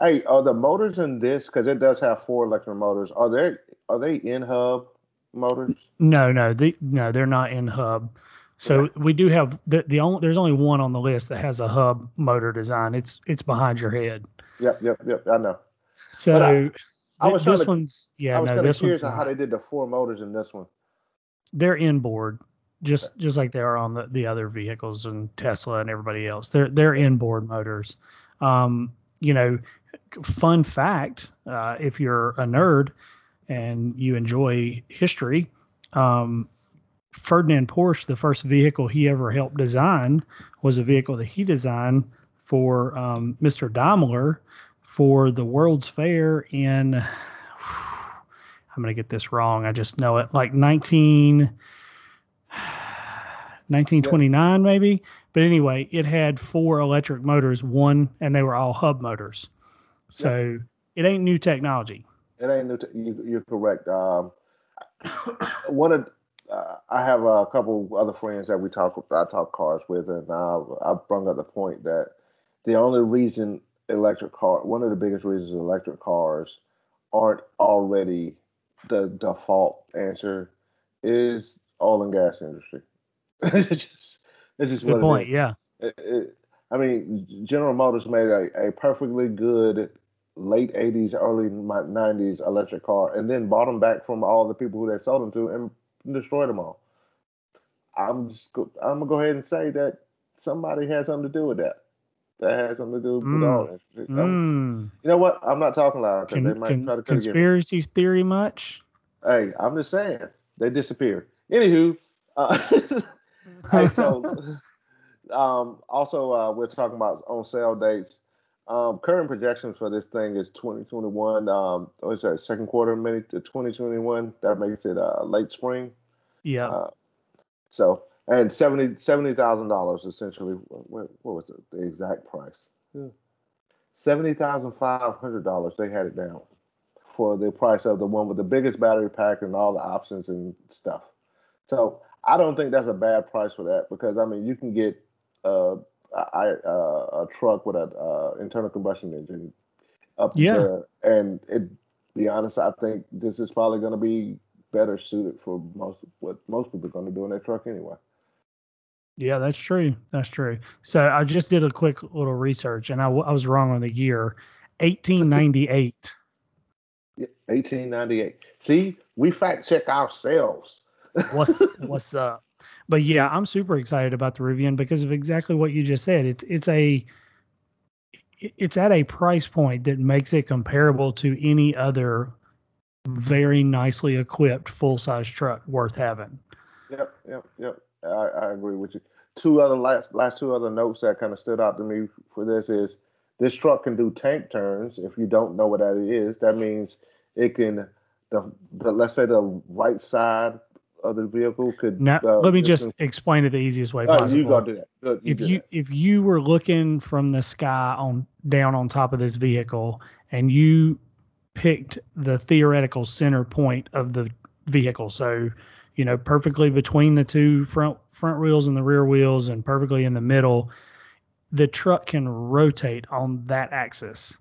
"Hey, are the motors in this because it does have four electric motors? Are they are they in hub motors?" No, no, the, no, they're not in hub. So we do have the the only there's only one on the list that has a hub motor design. It's it's behind your head. Yep, yep, yep. I know. So I, I, was this to, one's yeah. I was no, this curious one's how they did the four motors in this one. They're inboard just just like they are on the, the other vehicles and Tesla and everybody else. They're they're inboard motors. Um, you know, fun fact: uh, if you're a nerd and you enjoy history, um, Ferdinand Porsche, the first vehicle he ever helped design, was a vehicle that he designed for um, Mr. Daimler for the World's Fair in. I'm going to get this wrong. I just know it. Like 19. 1929 yeah. maybe. But anyway, it had four electric motors, one, and they were all hub motors. So yeah. it ain't new technology. It ain't new. Te- you, are correct. Um, one of uh, I have a couple other friends that we talk I talk cars with, and uh, I brought up the point that the only reason electric car, one of the biggest reasons electric cars aren't already the default answer is oil and gas industry. it's just, it's just good point. Yeah. It, it, I mean, General Motors made a, a perfectly good late 80s, early 90s electric car and then bought them back from all the people who they sold them to and destroyed them all. I'm just I'm gonna go ahead and say that somebody had something to do with that. That had something to do with mm. all this. Mm. You know what? I'm not talking loud because they might can, try to conspiracy theory much. Hey, I'm just saying they disappeared. Anywho, uh, hey, so um, also uh, we're talking about on sale dates. Um, current projections for this thing is 2021. Um, what's that? Second quarter, maybe to 2021. That makes it uh, late spring. Yeah. Uh, so and seventy seventy thousand dollars essentially. What, what was the, the exact price? Yeah. Seventy thousand five hundred dollars. They had it down for the price of the one with the biggest battery pack and all the options and stuff. So I don't think that's a bad price for that because I mean you can get uh, I, uh, a truck with an uh, internal combustion engine up yeah. there, and it. Be honest, I think this is probably going to be better suited for most what most people are going to do in their truck anyway. Yeah, that's true. That's true. So I just did a quick little research, and I, w- I was wrong on the year. 1898. 1898. See, we fact check ourselves. What's what's up? But yeah, I'm super excited about the Rivian because of exactly what you just said. It's it's a it's at a price point that makes it comparable to any other very nicely equipped full size truck worth having. Yep, yep, yep. I, I agree with you. Two other last last two other notes that kind of stood out to me for this is this truck can do tank turns. If you don't know what that is, that means it can the, the let's say the right side of the vehicle could. Now, uh, let me just explain it the easiest way oh, possible. You go do that. You if you that. if you were looking from the sky on down on top of this vehicle and you picked the theoretical center point of the vehicle, so you know perfectly between the two front front wheels and the rear wheels, and perfectly in the middle, the truck can rotate on that axis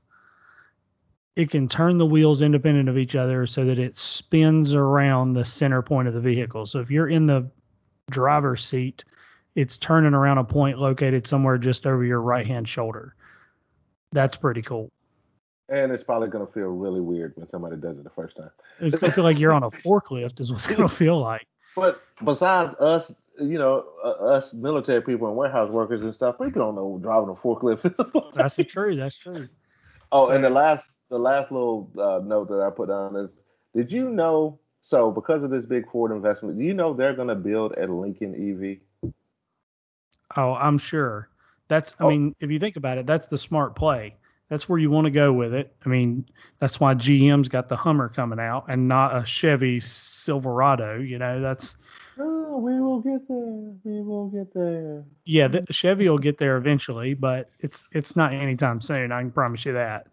it can turn the wheels independent of each other so that it spins around the center point of the vehicle. So if you're in the driver's seat, it's turning around a point located somewhere just over your right hand shoulder. That's pretty cool. And it's probably going to feel really weird when somebody does it the first time. It's going to feel like you're on a forklift, is what's going to feel like. But besides us, you know, uh, us military people and warehouse workers and stuff, people don't know driving a forklift. That's true. That's true. Oh, so, and the last the last little uh, note that I put down is: Did you know? So, because of this big Ford investment, do you know they're going to build a Lincoln EV? Oh, I'm sure. That's. I oh. mean, if you think about it, that's the smart play. That's where you want to go with it. I mean, that's why GM's got the Hummer coming out and not a Chevy Silverado. You know, that's. Oh, we will get there. We will get there. Yeah, the Chevy will get there eventually, but it's it's not anytime soon. I can promise you that.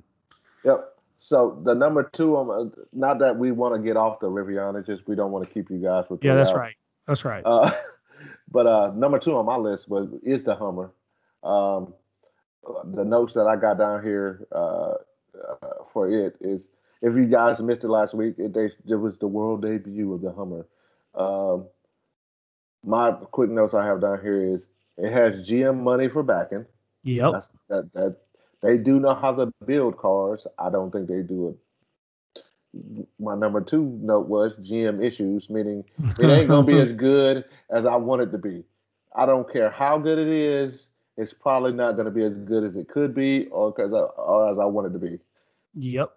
Yep. So the number two, um, not that we want to get off the Rivian, it's just we don't want to keep you guys with. Yeah, that's right. That's right. Uh, but uh, number two on my list was is the Hummer. Um, the notes that I got down here uh, uh, for it is if you guys missed it last week, it, they, it was the world debut of the Hummer. Um, my quick notes I have down here is it has GM money for backing. Yep. That's, that that they do know how to build cars. I don't think they do it. My number two note was GM issues, meaning it ain't gonna be as good as I want it to be. I don't care how good it is. It's probably not gonna be as good as it could be, or because or as I want it to be. Yep.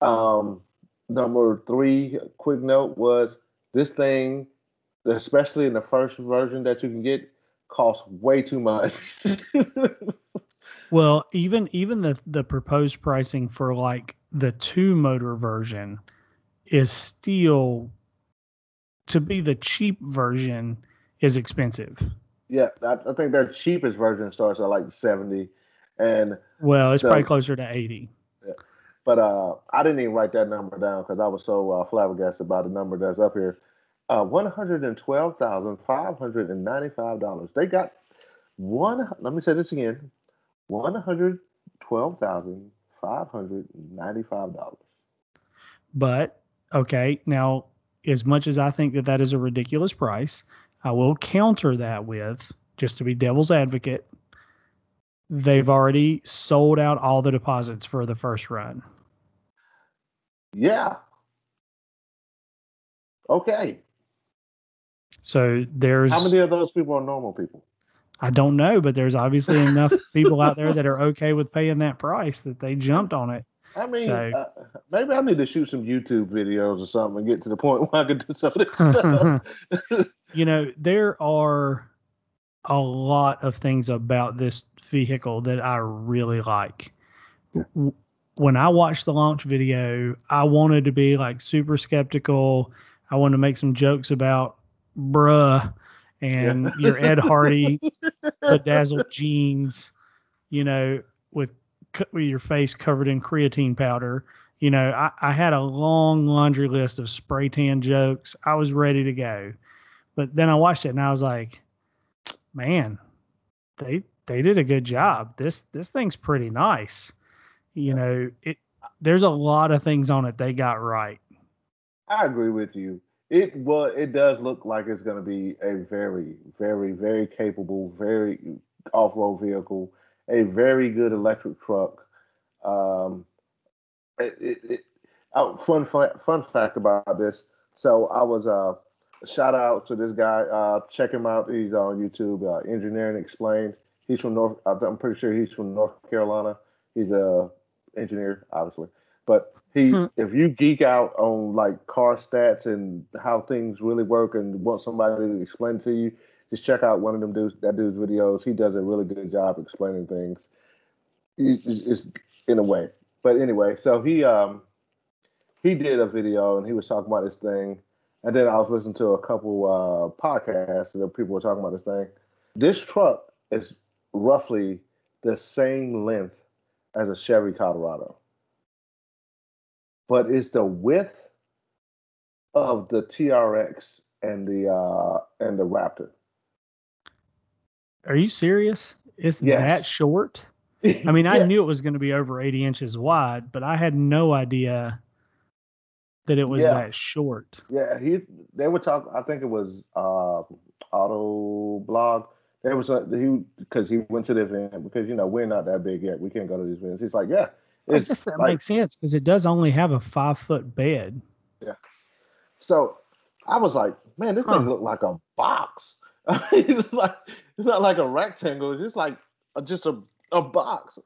Um, number three quick note was this thing, especially in the first version that you can get, costs way too much. Well, even even the the proposed pricing for like the two motor version is still to be the cheap version is expensive. Yeah, I, I think their cheapest version starts at like seventy, and well, it's the, probably closer to eighty. Yeah. But uh, I didn't even write that number down because I was so uh, flabbergasted by the number that's up here. Uh, one hundred and twelve thousand five hundred and ninety-five dollars. They got one. Let me say this again: one hundred twelve thousand five hundred ninety five dollars. But okay, now as much as I think that that is a ridiculous price, I will counter that with just to be devil's advocate. They've already sold out all the deposits for the first run. Yeah. Okay. So there's how many of those people are normal people? I don't know, but there's obviously enough people out there that are okay with paying that price that they jumped on it. I mean, so, uh, maybe I need to shoot some YouTube videos or something and get to the point where I can do some of this stuff. you know, there are a lot of things about this vehicle that I really like. When I watched the launch video, I wanted to be like super skeptical. I wanted to make some jokes about bruh and yeah. your Ed Hardy bedazzled jeans, you know, with, with your face covered in creatine powder. You know, I, I had a long laundry list of spray tan jokes. I was ready to go. But then I watched it and I was like, man, they they did a good job. This this thing's pretty nice. You know, it there's a lot of things on it they got right. I agree with you. It well, it does look like it's going to be a very, very, very capable, very off-road vehicle, a very good electric truck. Um, it, it, it, oh, fun, fun fun fact about this. So I was uh, shout out to this guy. Uh, check him out. He's on YouTube. Uh, Engineering Explained. He's from North. I'm pretty sure he's from North Carolina. He's a engineer, obviously. But he, hmm. if you geek out on like car stats and how things really work, and want somebody to explain to you, just check out one of them dudes. That dude's videos. He does a really good job explaining things. It's, in a way. But anyway, so he um he did a video and he was talking about this thing, and then I was listening to a couple uh podcasts and people were talking about this thing. This truck is roughly the same length as a Chevy Colorado but it's the width of the TRX and the uh and the Raptor. Are you serious? Is yes. that short? I mean, yeah. I knew it was going to be over 80 inches wide, but I had no idea that it was yeah. that short. Yeah, he they were talking. I think it was uh, Auto Blog. There was a, he because he went to the event because you know we're not that big yet. We can't go to these events. He's like, yeah, I guess that like, makes sense because it does only have a five foot bed. Yeah. So I was like, man, this huh. thing looked like a box. it's like it's not like a rectangle. It's just like a, just a a box,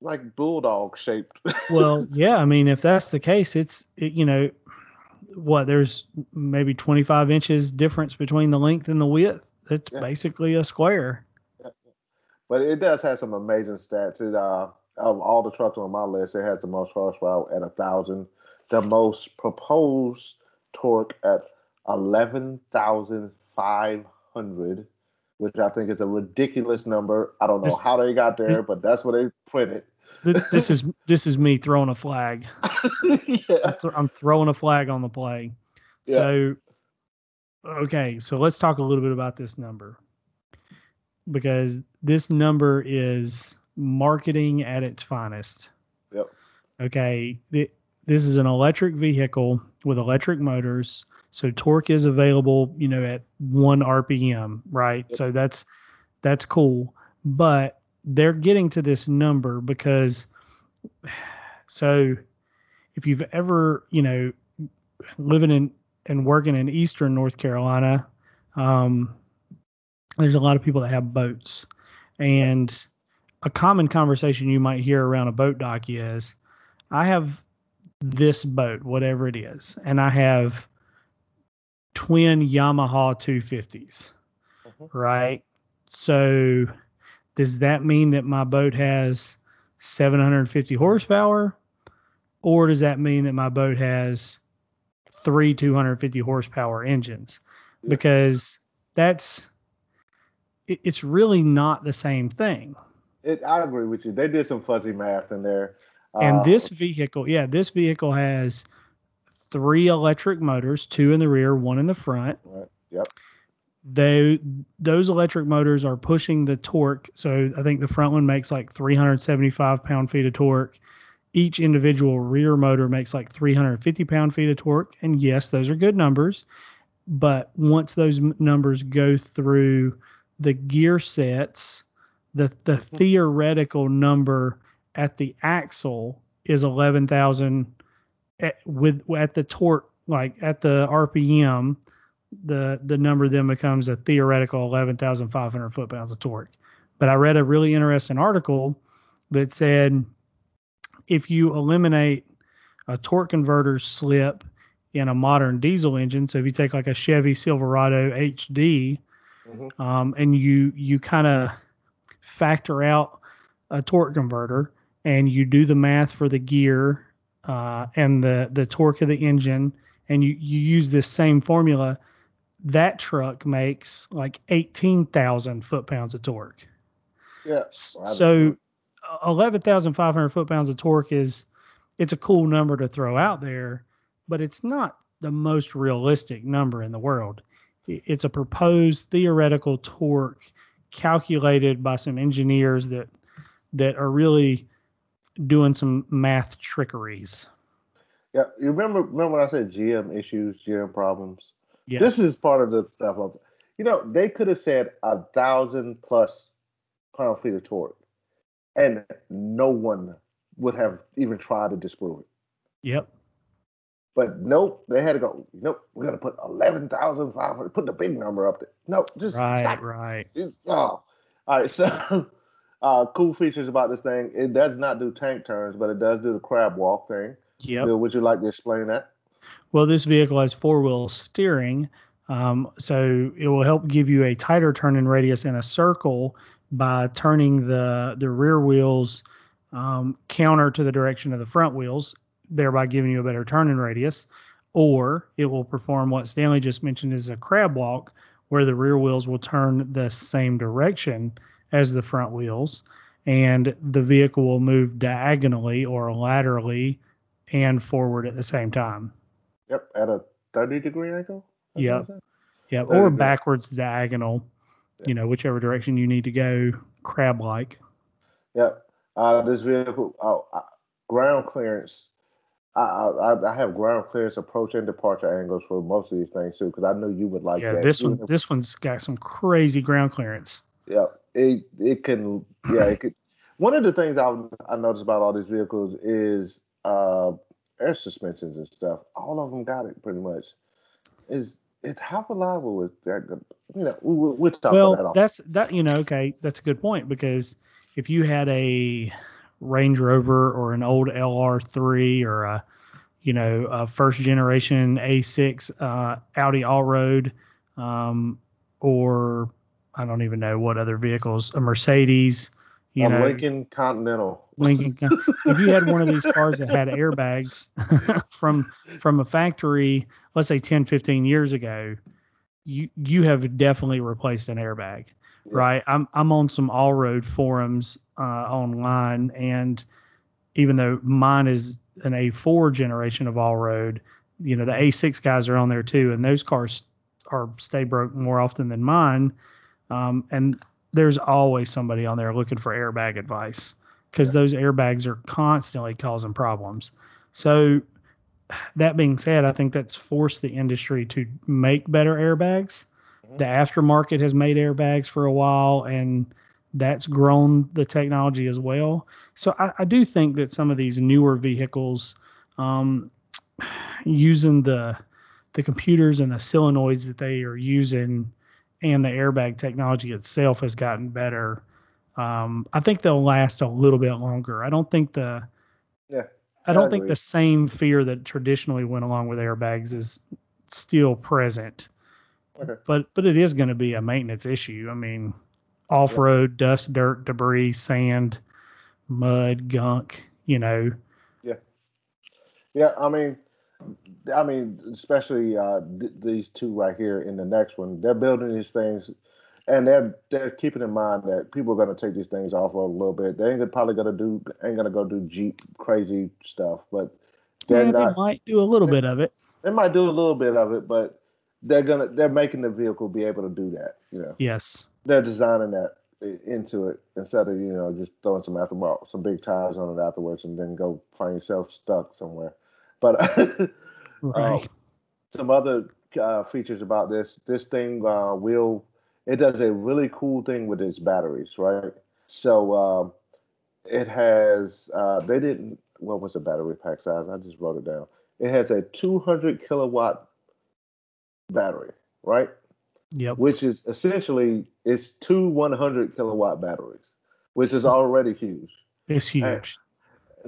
like bulldog shaped. well, yeah. I mean, if that's the case, it's it, you know what? There's maybe 25 inches difference between the length and the width. It's yeah. basically a square. But it does have some amazing stats. It uh of all the trucks on my list, it had the most horsepower at a thousand, the most proposed torque at eleven thousand five hundred, which I think is a ridiculous number. I don't know this, how they got there, this, but that's what they printed. this is this is me throwing a flag. yeah. I'm throwing a flag on the play. Yeah. So, okay, so let's talk a little bit about this number because this number is marketing at its finest. Yep. Okay. this is an electric vehicle with electric motors. So torque is available, you know, at one RPM, right? Yep. So that's that's cool. But they're getting to this number because so if you've ever, you know, living in and working in eastern North Carolina, um, there's a lot of people that have boats. And a common conversation you might hear around a boat dock is I have this boat, whatever it is, and I have twin Yamaha 250s, mm-hmm. right? So does that mean that my boat has 750 horsepower? Or does that mean that my boat has three 250 horsepower engines? Because that's, it's really not the same thing it, I agree with you. They did some fuzzy math in there. And uh, this vehicle, yeah, this vehicle has three electric motors, two in the rear, one in the front. Right. Yep. They those electric motors are pushing the torque. So I think the front one makes like 375 pound feet of torque. Each individual rear motor makes like 350 pound feet of torque. And yes, those are good numbers. But once those numbers go through the gear sets, the the mm-hmm. theoretical number at the axle is 11,000 at, with at the torque like at the RPM the the number then becomes a theoretical 11,500 foot pounds of torque. But I read a really interesting article that said if you eliminate a torque converter slip in a modern diesel engine, so if you take like a Chevy Silverado HD mm-hmm. um, and you you kind of factor out a torque converter and you do the math for the gear uh, and the the torque of the engine and you, you use this same formula that truck makes like 18,000 foot pounds of torque. Yeah. So 11,500 foot pounds of torque is it's a cool number to throw out there, but it's not the most realistic number in the world. It's a proposed theoretical torque calculated by some engineers that that are really doing some math trickeries. Yeah, you remember remember when I said GM issues, GM problems? Yeah. This is part of the stuff. Of, you know, they could have said a thousand plus pound feet of torque. and no one would have even tried to disprove it. Yep. But nope, they had to go. Nope, we're gonna put eleven thousand five hundred. Put the big number up there. Nope, just right, stop. right. Oh, all right. So, uh, cool features about this thing. It does not do tank turns, but it does do the crab walk thing. Yeah. Would you like to explain that? Well, this vehicle has four wheel steering, um, so it will help give you a tighter turning radius in a circle by turning the the rear wheels um, counter to the direction of the front wheels, thereby giving you a better turning radius. Or it will perform what Stanley just mentioned is a crab walk, where the rear wheels will turn the same direction as the front wheels, and the vehicle will move diagonally or laterally and forward at the same time. Yep, at a thirty degree angle. Yep. Yeah, or go. backwards diagonal, you know, whichever direction you need to go, crab like. Yep. Uh, this vehicle, oh, uh, ground clearance. I, I I have ground clearance approach and departure angles for most of these things too, because I knew you would like yeah, that. Yeah, this Even one if- this one's got some crazy ground clearance. Yeah, it it can. Yeah, it could. One of the things I I noticed about all these vehicles is uh, air suspensions and stuff. All of them got it pretty much. Is it how reliable is that? You know, we, we- we'll talk about that. Well, off. that's that you know, okay, that's a good point because if you had a Range Rover or an old LR3 or a you know a first generation A6 uh, Audi Allroad um, or I don't even know what other vehicles, a Mercedes, you a know, Lincoln Continental. Lincoln. Co- if you had one of these cars that had airbags from from a factory, let's say 10, 15 years ago, you you have definitely replaced an airbag, right? I'm I'm on some all road forums uh, online, and even though mine is an A4 generation of all road, you know the A6 guys are on there too, and those cars are stay broke more often than mine, um, and there's always somebody on there looking for airbag advice because those airbags are constantly causing problems. So, that being said, I think that's forced the industry to make better airbags. Mhm. The aftermarket has made airbags for a while, and that's grown the technology as well. So, I, I do think that some of these newer vehicles, um, using the the computers and the solenoids that they are using, and the airbag technology itself has gotten better um, I think they'll last a little bit longer. I don't think the Yeah, I I don't think the same fear that traditionally went along with airbags is still present. Okay. But but it is going to be a maintenance issue. I mean, off road, dust, dirt, debris, sand, mud, gunk. You know, Yeah, Yeah, I mean, I mean, especially uh, th- these two right here in the next one. They're building these things, and they're they're keeping in mind that people are going to take these things off road a little bit. They ain't probably going to do ain't going to go do Jeep crazy stuff, but they're yeah, they might do a little bit of it. They might do a little bit of it, but they're gonna they're making the vehicle be able to do that. You know, Yes. they're designing that into it instead of you know just throwing some after some big tires on it afterwards and then go find yourself stuck somewhere. But Right. Um, some other uh, features about this this thing uh, will it does a really cool thing with its batteries right so um, it has uh, they didn't what was the battery pack size i just wrote it down it has a 200 kilowatt battery right yep. which is essentially it's two 100 kilowatt batteries which is hmm. already huge It's huge.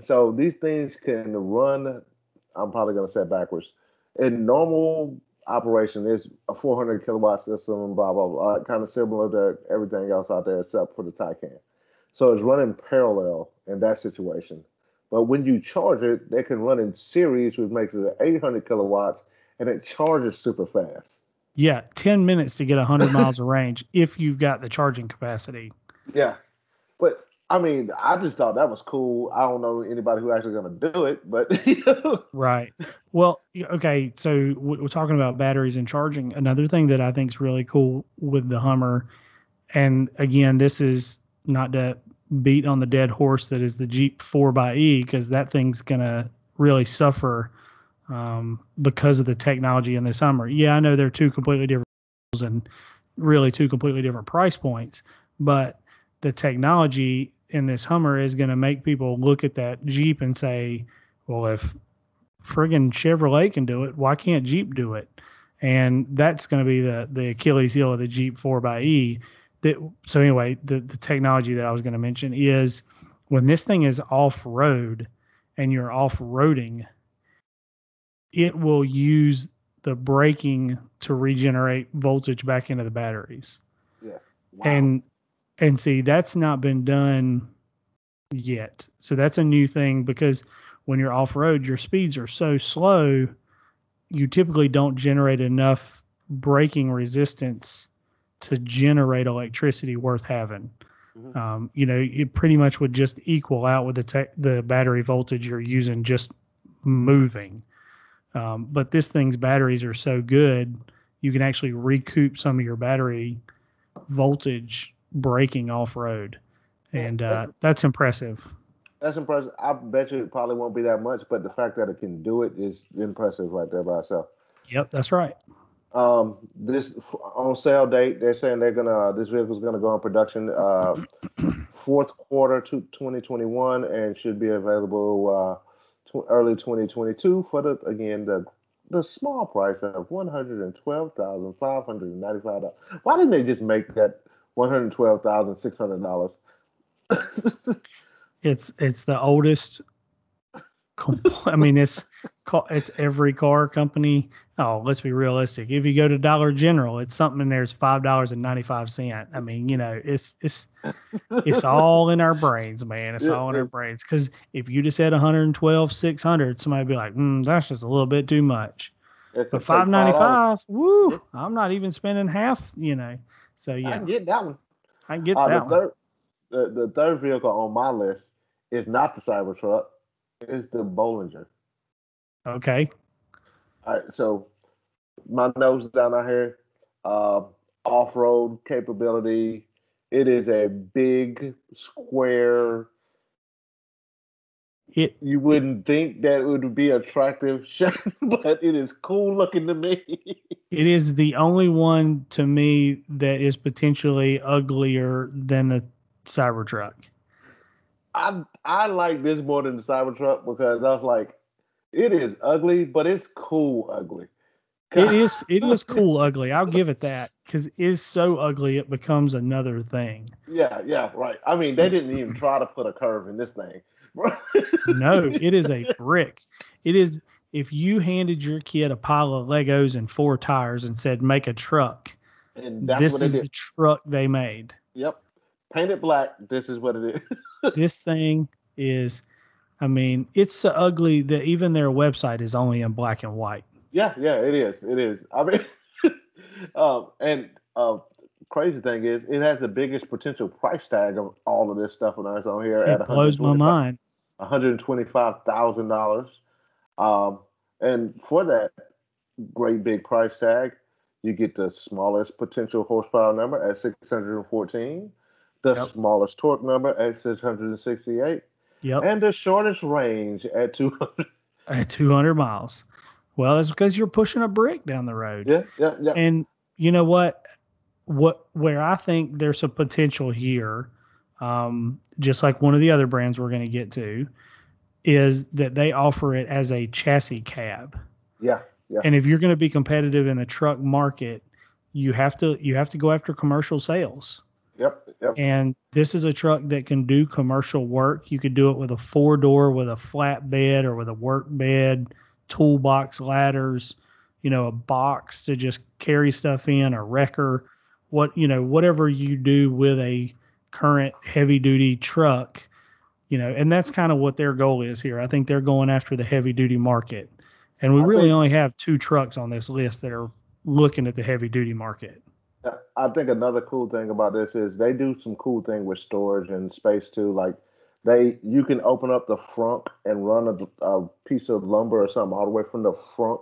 so these things can run. I'm probably going to say backwards. In normal operation, is a 400 kilowatt system, blah blah blah, uh, kind of similar to everything else out there except for the Taycan. So it's running parallel in that situation. But when you charge it, they can run in series, which makes it 800 kilowatts, and it charges super fast. Yeah, 10 minutes to get 100 miles of range if you've got the charging capacity. Yeah, but I mean, I just thought that was cool. I don't know anybody who actually going to do it, but you know, Right. Well, okay. So we're talking about batteries and charging. Another thing that I think is really cool with the Hummer, and again, this is not to beat on the dead horse that is the Jeep 4xE, because that thing's going to really suffer um, because of the technology in this Hummer. Yeah, I know they're two completely different and really two completely different price points, but the technology in this Hummer is going to make people look at that Jeep and say, well, if friggin' Chevrolet can do it, why can't Jeep do it? And that's going to be the the Achilles heel of the Jeep 4xE. That so anyway, the the technology that I was going to mention is when this thing is off road and you're off roading, it will use the braking to regenerate voltage back into the batteries. Yeah. Wow. And and see that's not been done yet. So that's a new thing because when you're off road, your speeds are so slow, you typically don't generate enough braking resistance to generate electricity worth having. Mhm. Um, you know, it pretty much would just equal out with the tech the battery voltage you're using just moving. Um, but this thing's batteries are so good, you can actually recoup some of your battery voltage braking off road, and uh, that's impressive. That's impressive. I bet you it probably won't be that much, but the fact that it can do it is impressive right there by itself. Yep, that's right. Um, this on sale date, they're saying they're gonna this vehicle's gonna go in production uh, fourth quarter to 2021 and should be available uh, tw- early 2022 for the again the the small price of one hundred and twelve thousand five hundred and ninety five dollars. Why didn't they just make that one hundred twelve thousand six hundred dollars? It's it's the oldest. compl- I mean, it's it's every car company. Oh, let's be realistic. If you go to Dollar General, it's something in there. It's five dollars and ninety five cent. I mean, you know, it's it's it's all in our brains, man. It's all in our brains. Because if you just said 112, 600, somebody would be like, mm, that's just a little bit too much. But five ninety five, woo! I'm not even spending half. You know, so yeah, I can get that one. I can get Uh, that the one. third, the, the third vehicle on my list is not the Cybertruck. It's the Bollinger. Okay, right, so my nose down out here, uh, off-road capability. It is a big square. it You wouldn't think that it would be attractive, but it is cool looking to me. It is the only one to me that is potentially uglier than the Cybertruck. I I like this more than the Cybertruck because I was like, it is ugly, but it's cool ugly. It is it is cool ugly. I'll give it that because it is so ugly it becomes another thing. Yeah, yeah, right. I mean, they didn't even try to put a curve in this thing. No, it is a brick. It is if you handed your kid a pile of Legos and four tires and said make a truck, and that's this is did. the truck they made. Yep. Painted black. This is what it is. this thing is I mean, it's so ugly that even their website is only in black and white. Yeah, yeah, it is. It is. I mean, um, and uh, crazy thing is, it has the biggest potential price tag of all of this stuff when I was on here It at blows my mind. one hundred twenty-five thousand dollars. Um, and for that great big price tag, you get the smallest potential horsepower number at six hundred and fourteen, the Yep. smallest torque number at six hundred and sixty-eight, Yep. and the shortest range at two hundred. at 200 miles. Well, that's because you're pushing a brick down the road. Yeah, yeah, yeah. And you know what? What where I think there's a potential here, um, just like one of the other brands we're going to get to, is that they offer it as a chassis cab. yeah, yeah. And if you're going to be competitive in the truck market, you have to you have to go after commercial sales. Yep, yep. And this is a truck that can do commercial work. You could do it with a four door, with a flat bed, or with a work bed, toolbox ladders, you know, a box to just carry stuff in, a wrecker, what, you know, whatever you do with a current heavy duty truck, you know, and that's kind of what their goal is here. I think they're going after the heavy duty market. And we I really think- only have two trucks on this list that are looking at the heavy duty market. I think another cool thing about this is they do some cool thing with storage and space too. Like they, you can open up the front and run a, a piece of lumber or something all the way from the front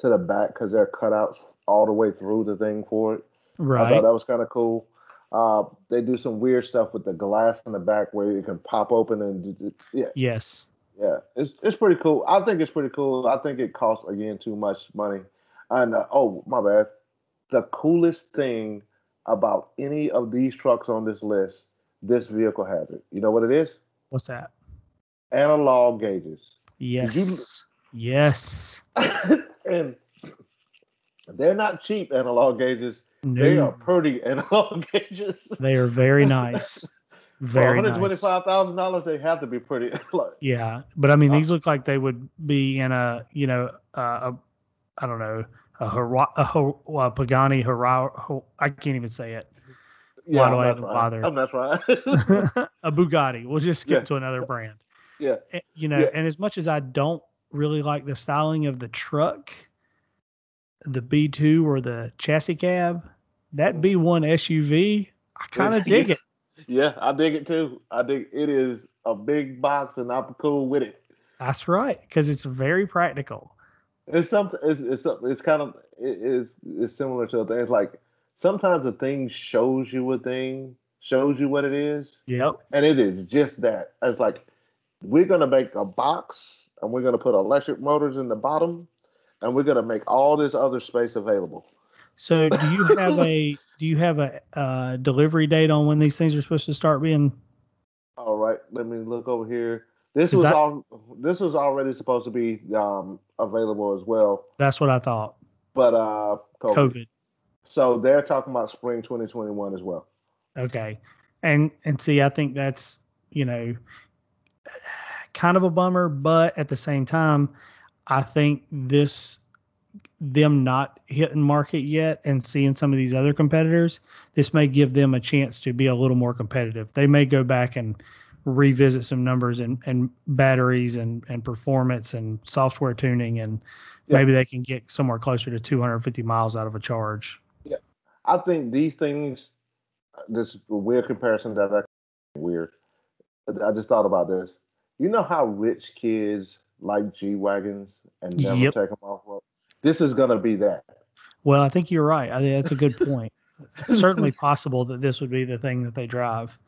to the back because they're cut out all the way through the thing for it. Right. I thought that was kind of cool. Uh, they do some weird stuff with the glass in the back where you can pop open and yeah, Yes. yeah, it's it's pretty cool. I think it's pretty cool. I think it costs again too much money. And uh, oh my bad, the coolest thing about any of these trucks on this list this vehicle has it. You know what it is? What's that? Analog gauges. Yes. yes. and they're not cheap analog gauges. No. They are pretty analog gauges. They are very nice. Very one hundred twenty-five thousand dollars. They have to be pretty. yeah, but I mean, uh, these look like they would be in a you know uh, a I don't know a, Hara, a, a Pagani Hara, I can't even say it. Yeah, Why do I even bother? I'm not right. a Bugatti. We'll just skip yeah. to another brand. Yeah. And, you know, yeah. and as much as I don't really like the styling of the truck, the B2 or the chassis cab, that mm. B1 SUV, I kind of dig it. Yeah, I dig it too. I dig it is a big box and I'm cool with it. That's right, because it's very practical. It's something. It's it's it's kind of it is it's similar to things like sometimes a thing shows you a thing, shows you what it is. Yep. And it is just that. It's like we're gonna make a box and we're gonna put electric motors in the bottom, and we're gonna make all this other space available. So, do you have a do you have a uh, delivery date on when these things are supposed to start being? All right, let me look over here. This was all. This was already supposed to be um, available as well. That's what I thought. But uh, COVID. COVID. So they're talking about spring 2021 as well. Okay, and and see, I think that's you know kind of a bummer, but at the same time, I think this them not hitting market yet and seeing some of these other competitors, this may give them a chance to be a little more competitive. They may go back and revisit some numbers and, and batteries and, and performance and software tuning and yeah. maybe they can get somewhere closer to 250 miles out of a charge. Yeah. I think these things, this weird comparison that I weird. I just thought about this. You know how rich kids like G wagons and never yep. take them off road. This is going to be that. Well, I think you're right. I think that's a good point. it's certainly possible that this would be the thing that they drive.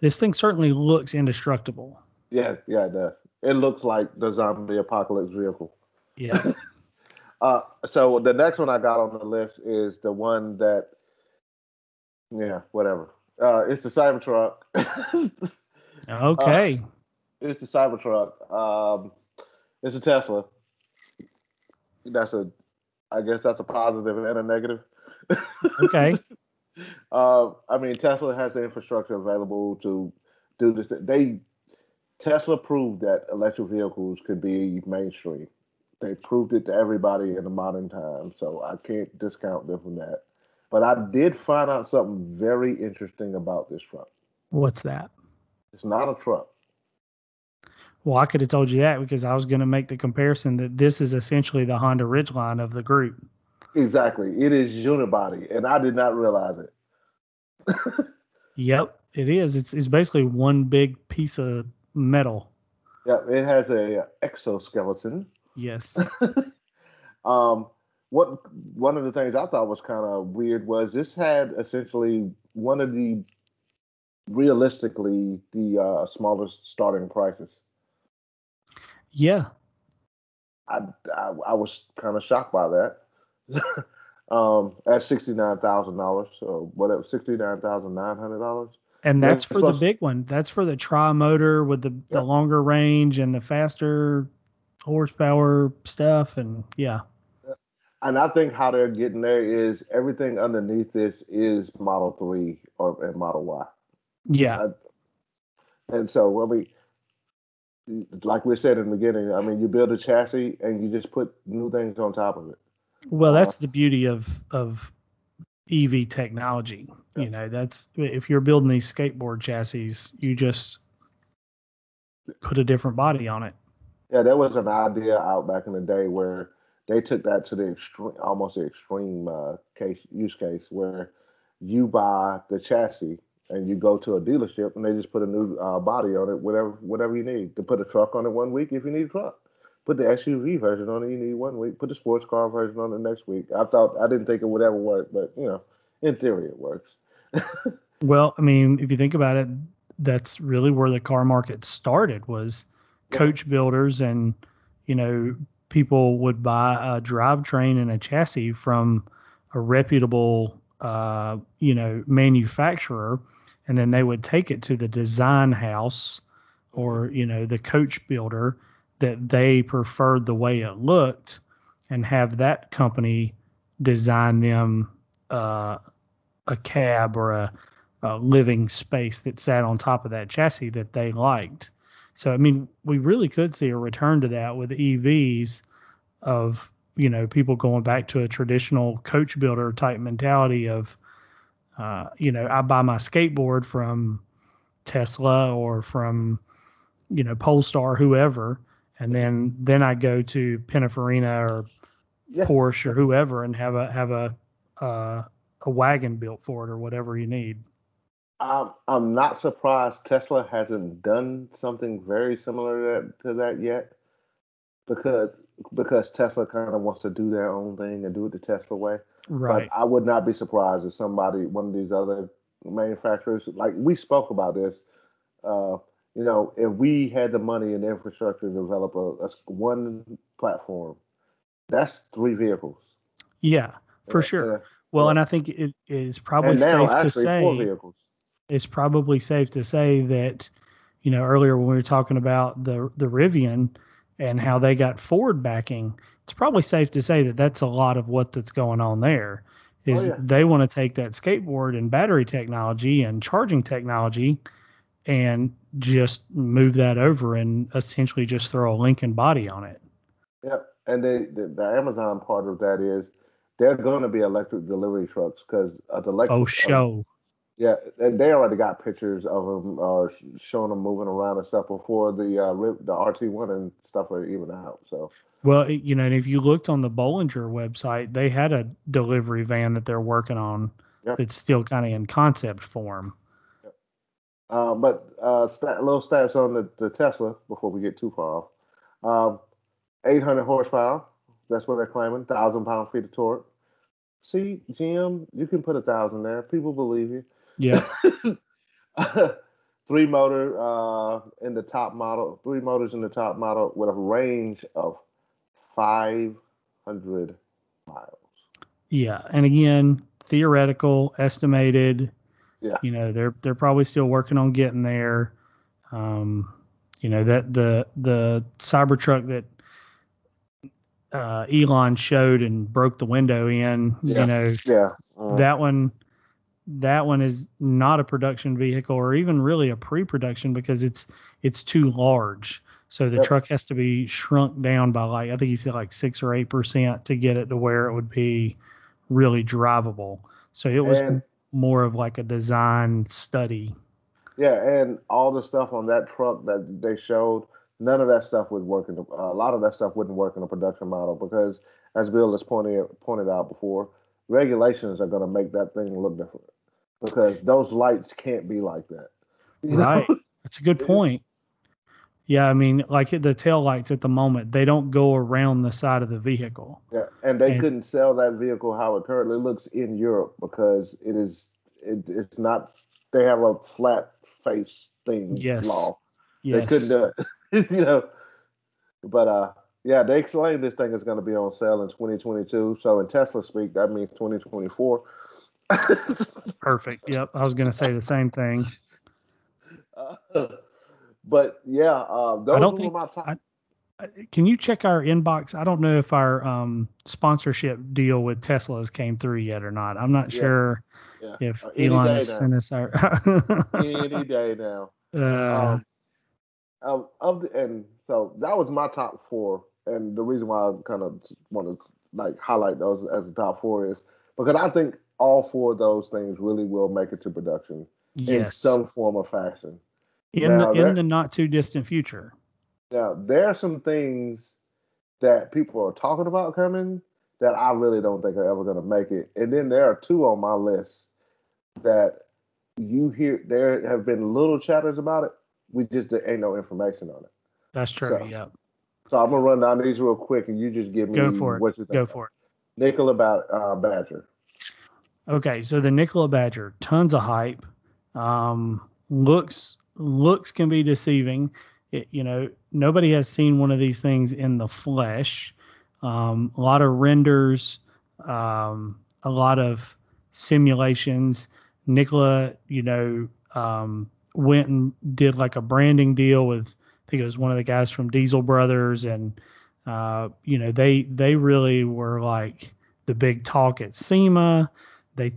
This thing certainly looks indestructible. Yeah, yeah, it does. It looks like the zombie apocalypse vehicle. Yeah. uh, so the next one I got on the list is the one that, yeah, whatever. Uh, it's the Cybertruck. okay. Uh, it's the Cybertruck. Um, it's a Tesla. That's a I guess that's a positive and a negative. Okay. uh, I mean, Tesla has the infrastructure available to do this. They Tesla proved that electric vehicles could be mainstream. They proved it to everybody in the modern time, so I can't discount them from that. But I did find out something very interesting about this truck. What's that? It's not a truck. Well, I could have told you that because I was going to make the comparison that this is essentially the Honda Ridgeline of the group. Exactly. It is unibody, and I did not realize it. yep, it is. It's it's basically one big piece of metal. Yeah, it has a exoskeleton. Yes. um, what one of the things I thought was kind of weird was this had essentially one of the realistically the uh, smallest starting prices. Yeah. I, I, I was kind of shocked by that. um, at sixty nine thousand dollars or whatever, sixty nine thousand nine hundred dollars. And that's for the big one. That's for the tri motor with the, the longer range and the faster horsepower stuff. And yeah. And I think how they're getting there is everything underneath this is Model Three or and Model Y. Yeah. I, and so I mean, like we said in the beginning, I mean, you build a chassis and you just put new things on top of it. Well, that's the beauty of of EV technology. Yeah. You know, that's if you're building these skateboard chassis, you just put a different body on it. Yeah, there was an idea out back in the day where they took that to the extreme, almost the extreme uh, case use case where you buy the chassis and you go to a dealership and they just put a new uh, body on it, whatever whatever you need. To put a truck on it one week if you need a truck. Put the SUV version on it, you need one week. Put the sports car version on it next week. I thought I didn't think it would ever work, but you know, in theory it works. well, I mean, if you think about it, that's really where the car market started was coach builders and you know people would buy a drivetrain and a chassis from a reputable uh, you know manufacturer and then they would take it to the design house or you know the coach builder that they preferred the way it looked and have that company design them uh, a cab or a, a, living space that sat on top of that chassis that they liked. So I mean, we really could see a return to that with EVs of you know people going back to a traditional coach builder type mentality of uh, you know I buy my skateboard from Tesla or from you know Polestar whoever and then then I go to Pininfarina or yeah. Porsche or whoever and have a have a uh, a wagon built for it or whatever you need. I'm I'm not surprised Tesla hasn't done something very similar to that, to that yet, because because Tesla kind of wants to do their own thing and do it the Tesla way. Right. But I would not be surprised if somebody, one of these other manufacturers, like we spoke about this, uh, you know, if we had the money and the infrastructure to develop a, a one platform, that's three vehicles. Yeah, for sure. Uh, well, and I think it is probably now, safe to say it's probably safe to say that, you know, earlier when we were talking about the the Rivian and how they got Ford backing, it's probably safe to say that that's a lot of what that's going on there. Oh, oh, yeah. they want to take that skateboard and battery technology and charging technology and just move that over and essentially just throw a Lincoln body on it. Yep. And they, the, the Amazon part of that is they're going to be electric delivery trucks because uh, the electric. Oh, show. yeah, and they already got pictures of them uh, showing them moving around and stuff before the uh, the RT one and stuff are even out. So. Well, you know, and if you looked on the Bollinger website, they had a delivery van that they're working on. Yep. It's still kind of in concept form. Uh, but uh, stat, little stats on the, the Tesla before we get too far off. Um, 800 horsepower. That's what they're claiming. Thousand pound feet of torque. See, Jim, you can put a thousand there. People believe you. Yeah. three motor uh, in the top model. Three motors in the top model with a range of 500 miles. Yeah, and again, theoretical, estimated yeah. You know, they're they're probably still working on getting there. Um, you know that the the Cybertruck that uh, Elon showed and broke the window in. Yeah. You know, yeah, uh, that one that one is not a production vehicle or even really a pre-production because it's it's too large. So the yep. truck has to be shrunk down by like I think he said like six or eight percent to get it to where it would be really drivable. So it was and, more of like a design study. Yeah, and all the stuff on that truck that they showed, none of that stuff would work in the, a lot of that stuff wouldn't work in a production model because, as Bill has pointed pointed out before, regulations are going to make that thing look different because those lights can't be like that. Right, that's a good point. Yeah, I mean, like the tail lights at the moment, they don't go around the side of the vehicle. Yeah, and they and, couldn't sell that vehicle how it currently looks in Europe because it is it, it's not. They have a flat face thing yes. law. Yes. They couldn't do it, you know. But uh, yeah, they claim this thing is going to be on sale in 2022. So in Tesla speak, that means 2024. Perfect. Yep, I was going to say the same thing. Uh, but yeah, uh, those I don't think, my top. I, can you check our inbox? I don't know if our um, sponsorship deal with Teslas came through yet or not. I'm not yeah. sure yeah. if uh, Elon has sent us our any day now. Uh, um, of, of the, and so that was my top four, and the reason why I kind of want to like highlight those as the top four is because I think all four of those things really will make it to production yes. in some form or fashion in now, the in the not too distant future. Now there are some things that people are talking about coming that I really don't think are ever going to make it, and then there are two on my list that you hear there have been little chatters about it. We just there ain't no information on it. That's true. So, yeah. So I'm gonna run down these real quick, and you just give me go for it. what you think. Go for it. Nikola about uh, Badger. Okay, so the Nikola Badger, tons of hype. Um, looks looks can be deceiving. It, you know, nobody has seen one of these things in the flesh. Um, a lot of renders, um, a lot of simulations. Nikola, you know, um, went and did like a branding deal with I think it was one of the guys from Diesel Brothers, and uh, you know they they really were like the big talk at SEMA. They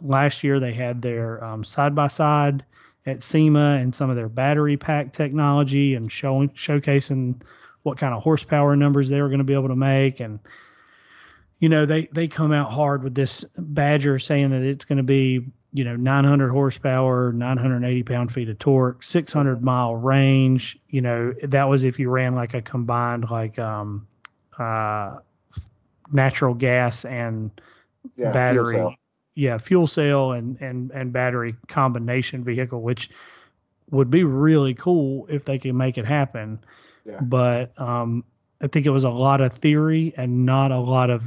last year they had their side by side at SEMA and some of their battery pack technology and showing showcasing what kind of horsepower numbers they were going to be able to make and you know they they come out hard with this badger saying that it's going to be you know 900 horsepower 980 pound feet of torque 600 mile range you know that was if you ran like a combined like um uh natural gas and Yeah, battery. Yeah fuel cell and and and battery combination vehicle which would be really cool if they could make it happen Yeah. but um i think it was a lot of theory and not a lot of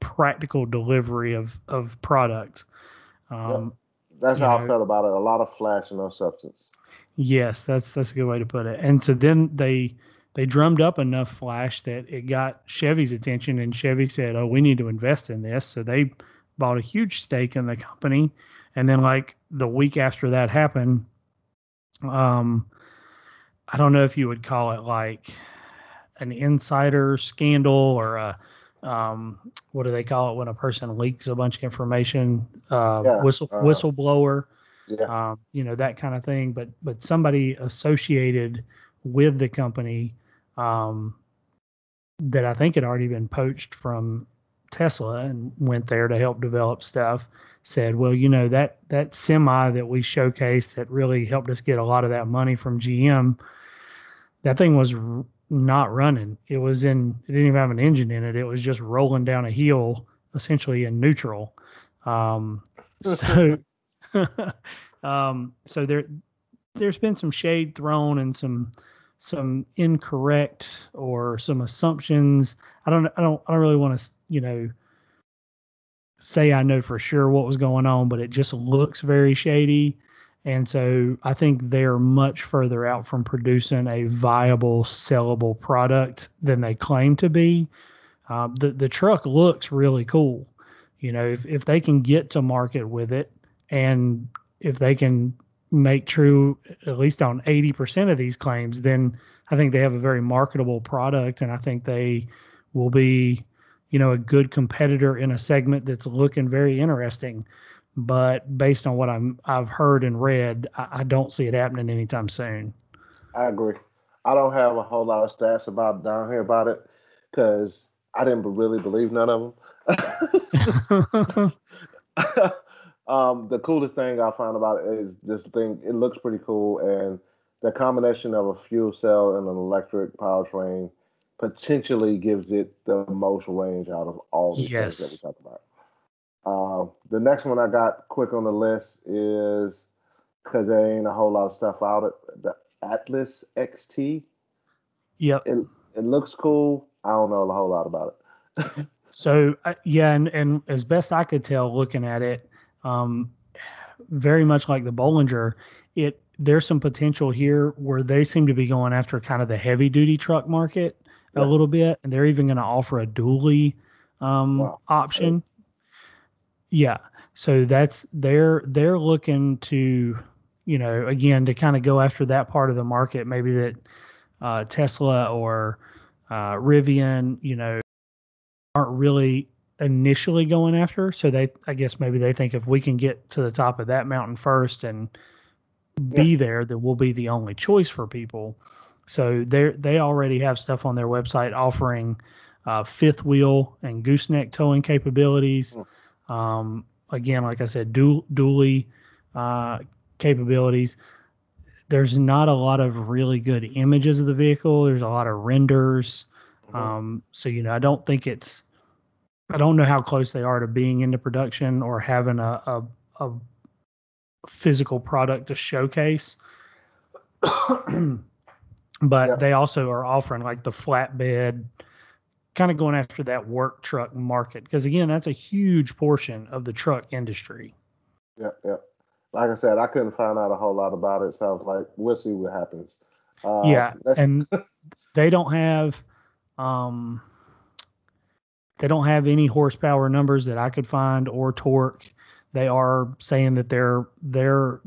practical delivery of of product um That's how know- I felt about it. A lot of flash and no substance. Yes, that's that's a good way to put it. And so then they they drummed up enough flash that it got Chevy's attention, and Chevy said, "Oh, we need to invest in this." So they bought a huge stake in the company, and then like the week after that happened, um, I don't know if you would call it like an insider scandal or a um, what do they call it when a person leaks a bunch of information? Uh, Yeah, whistle uh, whistleblower Yeah. um, you know that kind of thing. But but somebody associated with the company um, that I think had already been poached from Tesla and went there to help develop stuff said, well, you know that that semi that we showcased that really helped us get a lot of that money from GM. That thing was r- not running. It was in. It didn't even have an engine in it. It was just rolling down a hill, essentially in neutral. Um, so um, so there there's been some shade thrown and some some incorrect or some assumptions. I don't I don't I don't really want to you know say I know for sure what was going on, but it just looks very shady. And so I think they're much further out from producing a viable, sellable product than they claim to be. Uh, the the truck looks really cool. You know, if if they can get to market with it, and if they can make true at least on 80% of these claims, then I think they have a very marketable product. And I think they will be, you know, a good competitor in a segment that's looking very interesting. But based on what I'm, I've heard and read, I, I don't see it happening anytime soon. I agree. I don't have a whole lot of stats about down here about it because I didn't really believe none of them. um, the coolest thing I found about it is this thing. It looks pretty cool, and the combination of a fuel cell and an electric powertrain potentially gives it the most range out of all things Yes. that we talked about. Uh, the next one I got quick on the list is because there ain't a whole lot of stuff out. It the Atlis XT. yep. It it looks cool. I don't know a whole lot about it. So uh, yeah, and and as best I could tell, looking at it, um, very much like the Bollinger, it there's some potential here where they seem to be going after kind of the heavy duty truck market a little bit, and they're even going to offer a dually um, Wow. option. Yeah, so that's they're they're looking to, you know, again to kind of go after that part of the market, maybe that uh, Tesla or uh, Rivian, you know, aren't really initially going after. So they, I guess maybe they think if we can get to the top of that mountain first and be there, then we'll be the only choice for people. So they they already have stuff on their website offering uh, fifth wheel and gooseneck towing capabilities. Um, again, like I said, dual dually uh, capabilities. There's not a lot of really good images of the vehicle. There's a lot of renders. Um, so you know, I don't think it's. I don't know how close they are to being into production or having a a, a physical product to showcase. but Yeah. they also are offering like the flatbed, kind of going after that work truck market because again, that's a huge portion of the truck industry. Yeah, yeah. Like I said, I couldn't find out a whole lot about it, so I was like, we'll see what happens. Uh, yeah, and they don't have um they don't have any horsepower numbers that I could find or torque. They are saying that they're they're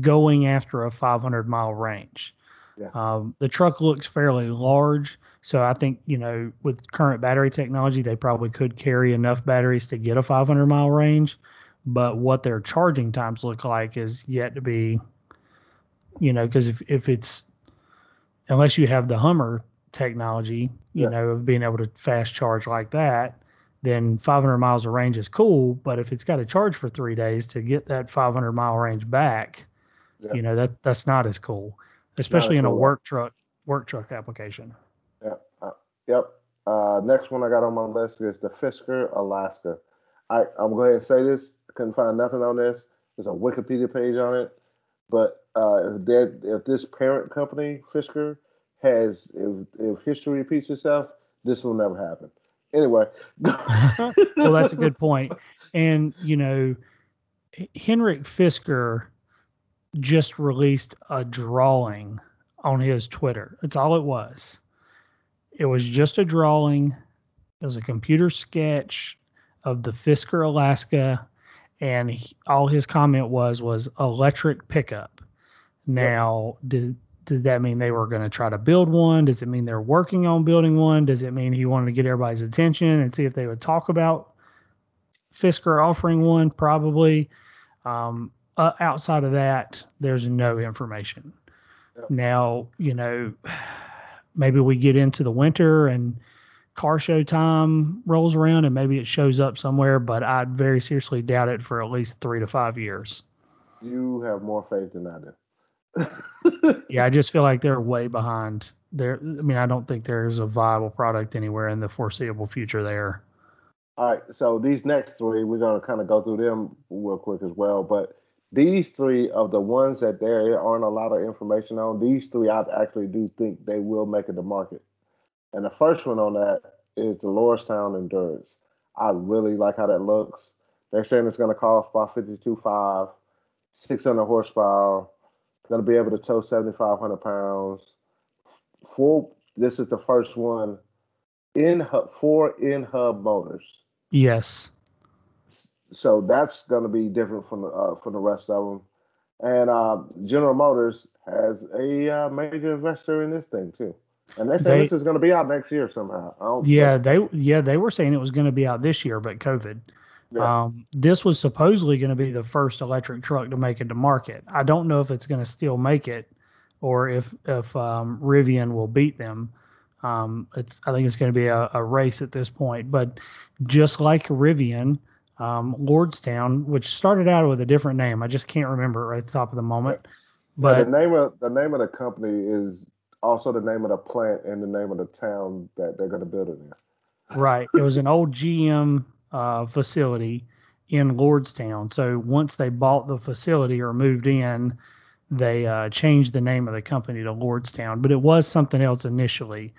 going after a 500 mile range. Yeah. Um, the truck looks fairly large, so I think you know with current battery technology, they probably could carry enough batteries to get a 500 mile range. But what their charging times look like is yet to be, you know, because if if it's unless you have the Hummer technology, you Yeah. know, of being able to fast charge like that, then 500 miles of range is cool. But if it's got to charge for three days to get that 500 mile range back, Yeah. you know, that that's not as cool, especially in a cool. work truck work truck application. Yep. Uh, yep. Uh, next one I got on my list is the Fisker Alaska. I, I'm going to say this. Couldn't find nothing on this. There's a Wikipedia page on it. But uh, if, if this parent company, Fisker, has, if, if history repeats itself, this will never happen. Anyway. well, that's a good point. And you know, Henrik Fisker just released a drawing on his Twitter. That's all it was. It was just a drawing. It was a computer sketch of the Fisker Alaska, and he, all his comment was was electric pickup. Now, did did that mean they were going to try to build one? Does it mean they're working on building one? Does it mean he wanted to get everybody's attention and see if they would talk about Fisker offering one? Probably. Um, uh, outside of that, there's no information. Yep. Now, you know, maybe we get into the winter and car show time rolls around and maybe it shows up somewhere, but I very seriously doubt it for at least three to five years. you have more faith than I do. Yeah, I just feel like they're way behind. There, I mean, I don't think there's a viable product anywhere in the foreseeable future there. All right, so these next three, we're gonna kind of go through them real quick as well. But these three of the ones that there aren't a lot of information on, these three I actually do think they will make it to market. And the first one on that is the Lordstown Endurance. I really like how that looks. They're saying it's gonna cost about 52.5, 600 horsepower, gonna be able to tow 7,500 pounds. Full. This is the first one in hub, four in hub motors Yes. so that's going to be different from the uh, from the rest of them. And uh, General Motors has a uh, major investor in this thing too, and they say They- this is going to be out next year somehow. I don't, Yeah, they yeah they were saying it was going to be out this year, but COVID. Yeah. Um, this was supposedly going to be the first electric truck to make it to market. I don't know if it's going to still make it, or if if um, Rivian will beat them. Um, it's I think it's going to be a, a race at this point. But just like Rivian, um, Lordstown, which started out with a different name, I just can't remember it right at the top of the moment. But But the name of the name of the company is also the name of the plant and the name of the town that they're going to build it in. Right. It was an old GM uh, facility in Lordstown. So once they bought the facility or moved in, they uh, changed the name of the company to Lordstown. But it was something else initially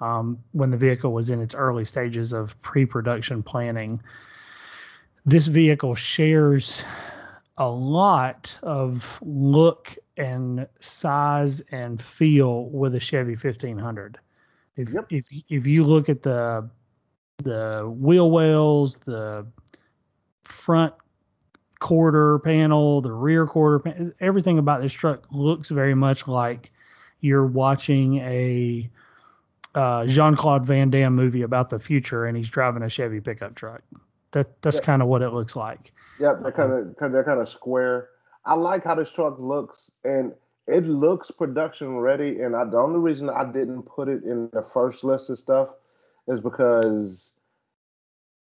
um, when the vehicle was in its early stages of pre production planning. This vehicle shares a lot of look and size and feel with a Chevy 1500. If, Yep. if if you look at the the wheel wells, the front quarter panel, the rear quarter panel, everything about this truck looks very much like you're watching a uh, Jean Claude Van Damme movie about the future, and he's driving a Chevy pickup truck. That that's Yeah. kind of what it looks like. Yep, they're kind of they're kind of square. I like how this truck looks, and it looks production ready. And I, the only reason I didn't put it in the first list of stuff is because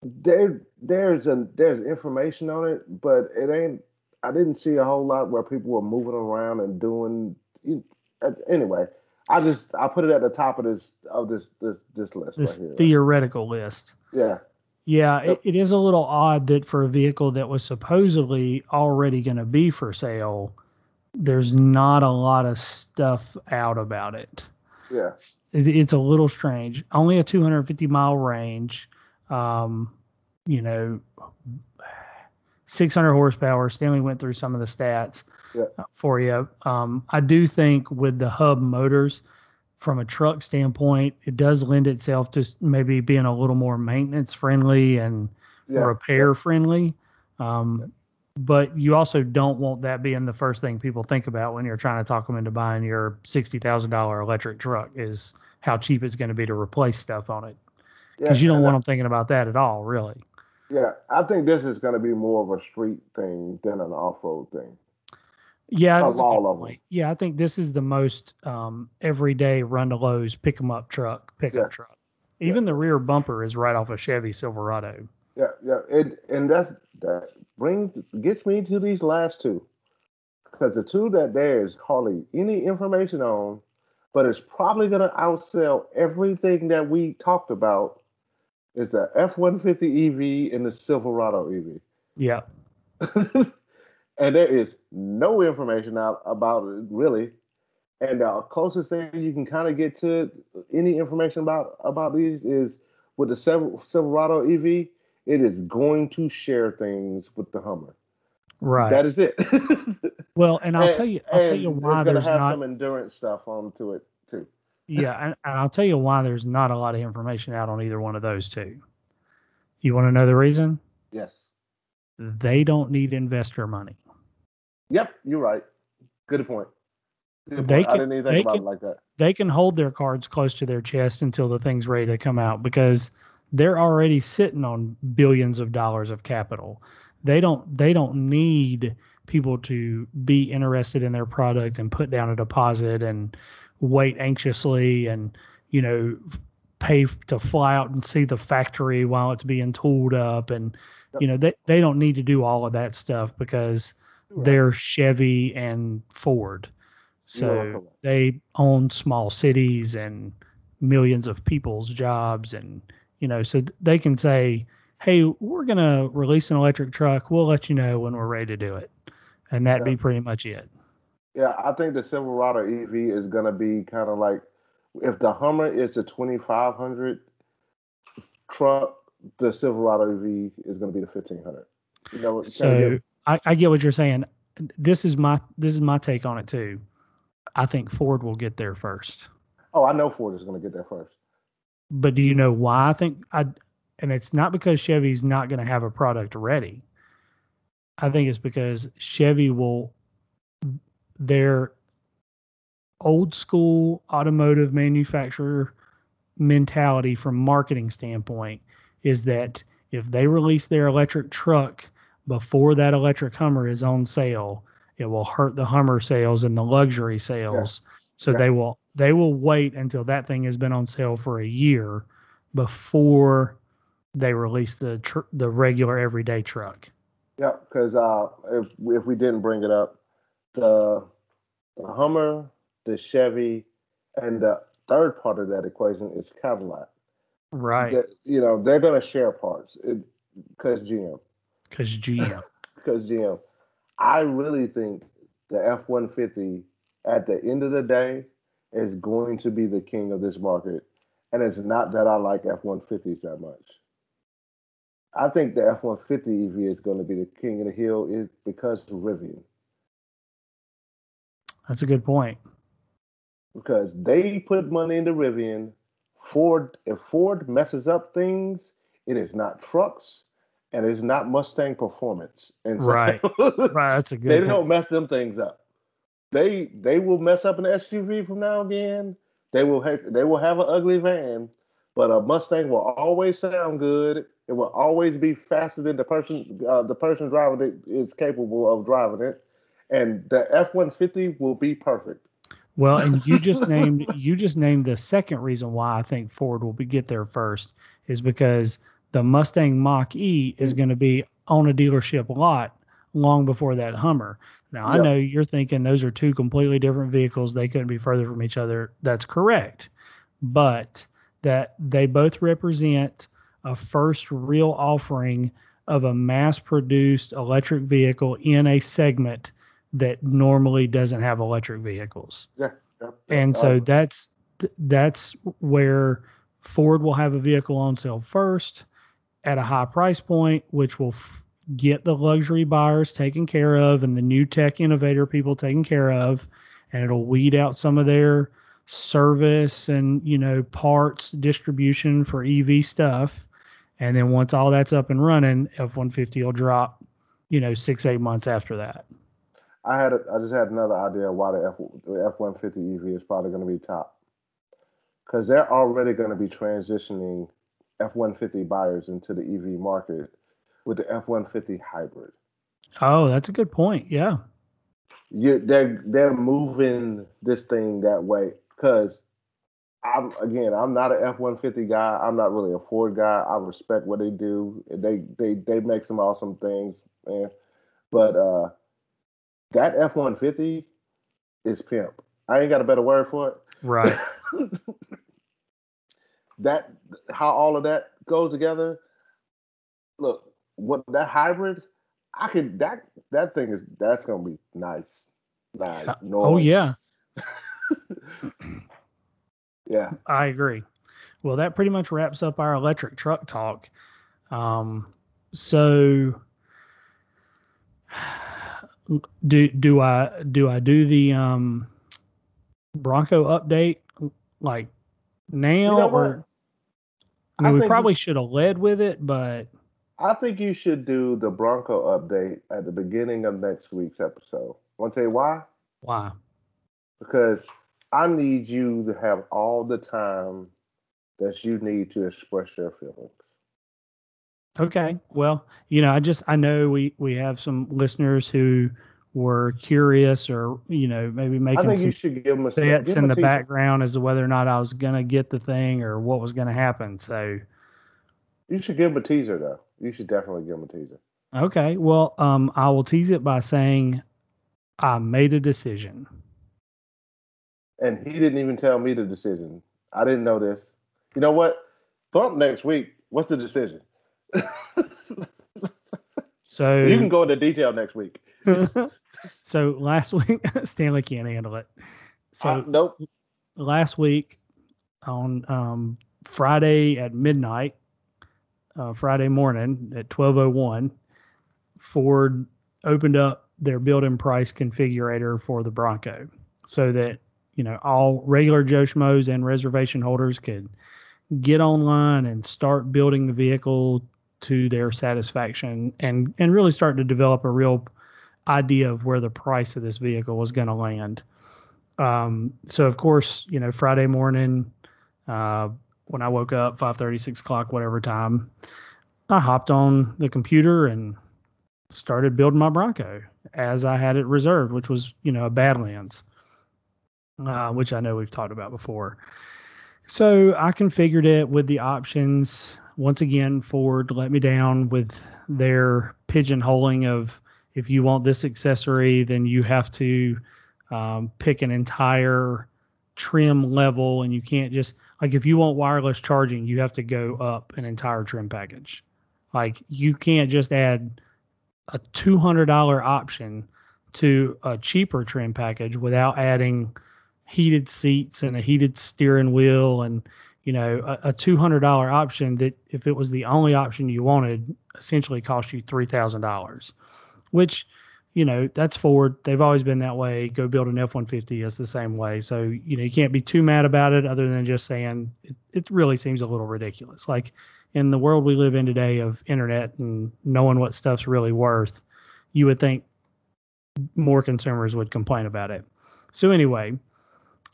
there there's a there's information on it, but it ain't. I didn't see a whole lot where people were moving around and doing. you- uh, Anyway, I just I put it at the top of this of this this this list This right here. theoretical list. yeah, Yeah, Yep. it, it is a little odd that for a vehicle that was supposedly already going to be for sale, there's not a lot of stuff out about it. Yeah, It, it's a little strange. Only a 250 mile range, um, you know, 600 horsepower. Stanley went through some of the stats Yeah. uh, for you. Um, I do think with the hub motors, from a truck standpoint, it does lend itself to maybe being a little more maintenance friendly and yeah. repair friendly. Um, but you also don't want that being the first thing people think about when you're trying to talk them into buying your sixty thousand dollar electric truck is how cheap it's going to be to replace stuff on it because Yeah, you don't want I- them thinking about that at all, really. Yeah, I think this is going to be more of a street thing than an off-road thing. Yeah, Of that's a good all of 'em. point. Yeah, I think this is the most um, everyday run to Lowe's pick 'em up truck, pickup Yeah. truck. Even the rear bumper is right off a Chevy Silverado. Yeah, yeah, it and that's that brings gets me to these last two because the two that there's hardly any information on, but it's probably going to outsell everything that we talked about. Is the F one fifty EV and the Silverado EV. Yeah, and there is no information out about it really. And the closest thing you can kind of get to any information about about these is with the Silverado EV. It is going to share things with the Hummer. right. That is it. well, and I'll And- tell you, I'll tell you it's why going to there's have not. some endurance stuff onto it too. Yeah, and, and I'll tell you why there's not a lot of information out on either one of those two. You want to know the reason? Yes. They don't need investor money. Yep. You're right. Good point. Good They point. I didn't even think about can- it like that. they can hold their cards close to their chest until the thing's ready to come out because they're already sitting on billions of dollars of capital. They don't they don't need people to be interested in their product and put down a deposit and wait anxiously and you know pay to fly out and see the factory while it's being tooled up and you know they, they don't need to do all of that stuff because right. they're Chevy and Ford. So they own small cities and millions of people's jobs and you know so they can say hey we're going to release an electric truck we'll let you know when we're ready to do it and that'd Yeah. be pretty much it Yeah, I think the Silverado EV is gonna be kind of like if the Hummer is the 2500 truck, the Silverado EV is gonna be the 1500. You know, so get- I, I get what you're saying this is my this is my take on it too i think ford will get there first oh, I know Ford is gonna get there first. But do you know why? I think i and it's not because chevy's not going to have a product ready. I think it's because chevy will their old school automotive manufacturer mentality from marketing standpoint is that if they release their electric truck before that electric hummer is on sale it will hurt the hummer sales and the luxury sales. So they will they will wait until that thing has been on sale for a year before they release the tr- the regular everyday truck. Yeah, because uh, if if we didn't bring it up, the the Hummer, the Chevy, and the third part of that equation is Cadillac. right. That- you know, they're gonna share parts. Because GM. because gm because GM, I really think the F one fifty at the end of the day is going to be the king of this market, and it's not that I like F one fifties that much. I think the F one fifty EV is going to be the king of the hill is because of Rivian that's a good point because they put money into Rivian. Ford, if Ford messes up things, it is not trucks and it's not Mustang performance. And so, Right. right that's a good they point. don't mess them things up. They they will mess up an SUV from now again. They will have they will have an ugly van, but a Mustang will always sound good. It will always be faster than the person uh, the person driving it is capable of driving it, and the F one fifty will be perfect. Well, and you just named you just named the second reason why I think Ford will be, get there first is because the Mustang Mach E is going to be on a dealership lot long before that Hummer. Now I Yep. know you're thinking those are two completely different vehicles; they couldn't be further from each other. That's correct, but that they both represent a first real offering of a mass-produced electric vehicle in a segment that normally doesn't have electric vehicles Yep. and so that's that's where Ford will have a vehicle on sale first at a high price point, which will f- get the luxury buyers taken care of and the new tech innovator people taken care of, and it'll weed out some of their service and you know parts distribution for EV stuff. And then once all that's up and running, F one fifty will drop you know, six eight months after that. I had a, I just had another idea why the F the F one fifty EV is probably going to be top because they're already going to be transitioning F one fifty buyers into the EV market with the F one fifty hybrid. Oh, that's a good point. Yeah. Yeah, they're they're moving this thing that way because I'm again I'm not an F one fifty guy. I'm not really a Ford guy. I respect what they do. They they they make some awesome things, man. But uh that F one fifty is pimp. I ain't got a better word for it. Right. that how all of that goes together. Look, what that hybrid, I can that that thing is that's gonna be nice. Nice. Uh, oh yeah. yeah. I agree. Well, that pretty much wraps up our electric truck talk. Um, so do do I do I do the um Bronco update like now you know or I mean, we probably should have led with it, but I think you should do the Bronco update at the beginning of next week's episode. Want to tell you why? Why? Because I need you to have all the time that you need to express your feelings. Okay. Well, you know, I just I know we we have some listeners who were curious or you know maybe making I think some you should give them a bets in the background as to whether or not I was going to get the thing or what was going to happen. So you should give them a teaser though. You should definitely give them a teaser. Okay. Well, um, I will tease it by saying I made a decision. And he didn't even tell me the decision. I didn't know this. You know what? Bump next week. What's the decision? so you can go into detail next week. So last week, Stanley can't handle it. So uh, nope. Last week on um, Friday at midnight, uh, Friday morning at twelve oh one, Ford opened up their build-in price configurator for the Bronco, so that you know all regular Joe Schmoes and reservation holders could get online and start building the vehicle to their satisfaction and and really start to develop a real idea of where the price of this vehicle was going to land. Um, so of course, you know, Friday morning, uh, when I woke up, 5:30, 6 o'clock, whatever time, I hopped on the computer and started building my Bronco as I had it reserved, which was, you know, a Badlands, uh, which I know we've talked about before. So I configured it with the options. Once again, Ford let me down with their pigeonholing of if you want this accessory, then you have to um, pick an entire trim level, and you can't just like if you want wireless charging, you have to go up an entire trim package. Like you can't just add a two hundred dollar option to a cheaper trim package without adding heated seats and a heated steering wheel and you know a, a two hundred dollar option that if it was the only option you wanted essentially cost you three thousand dollars which you know that's Ford. They've always been that way. Go build an F one fifty is the same way. So you know you can't be too mad about it, other than just saying it, it really seems a little ridiculous. Like in the world we live in today of internet and knowing what stuff's really worth, you would think more consumers would complain about it. So anyway,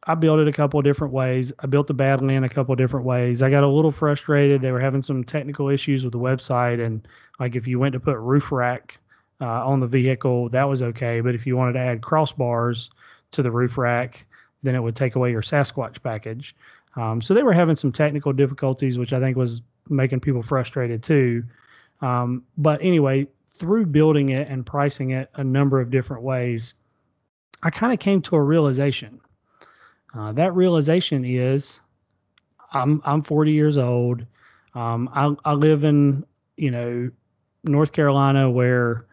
I built it a couple of different ways. I built the Badland a couple of different ways. I got a little frustrated. They were having some technical issues with the website, and like if you went to put roof rack uh, on the vehicle, that was okay. But if you wanted to add crossbars to the roof rack, then it would take away your Sasquatch package. Um, so they were having some technical difficulties, which I think was making people frustrated too. Um, but anyway, through building it and pricing it a number of different ways, I kind of came to a realization. Uh, that realization is I'm I'm 40 years old. Um, I, I live in you know North Carolina where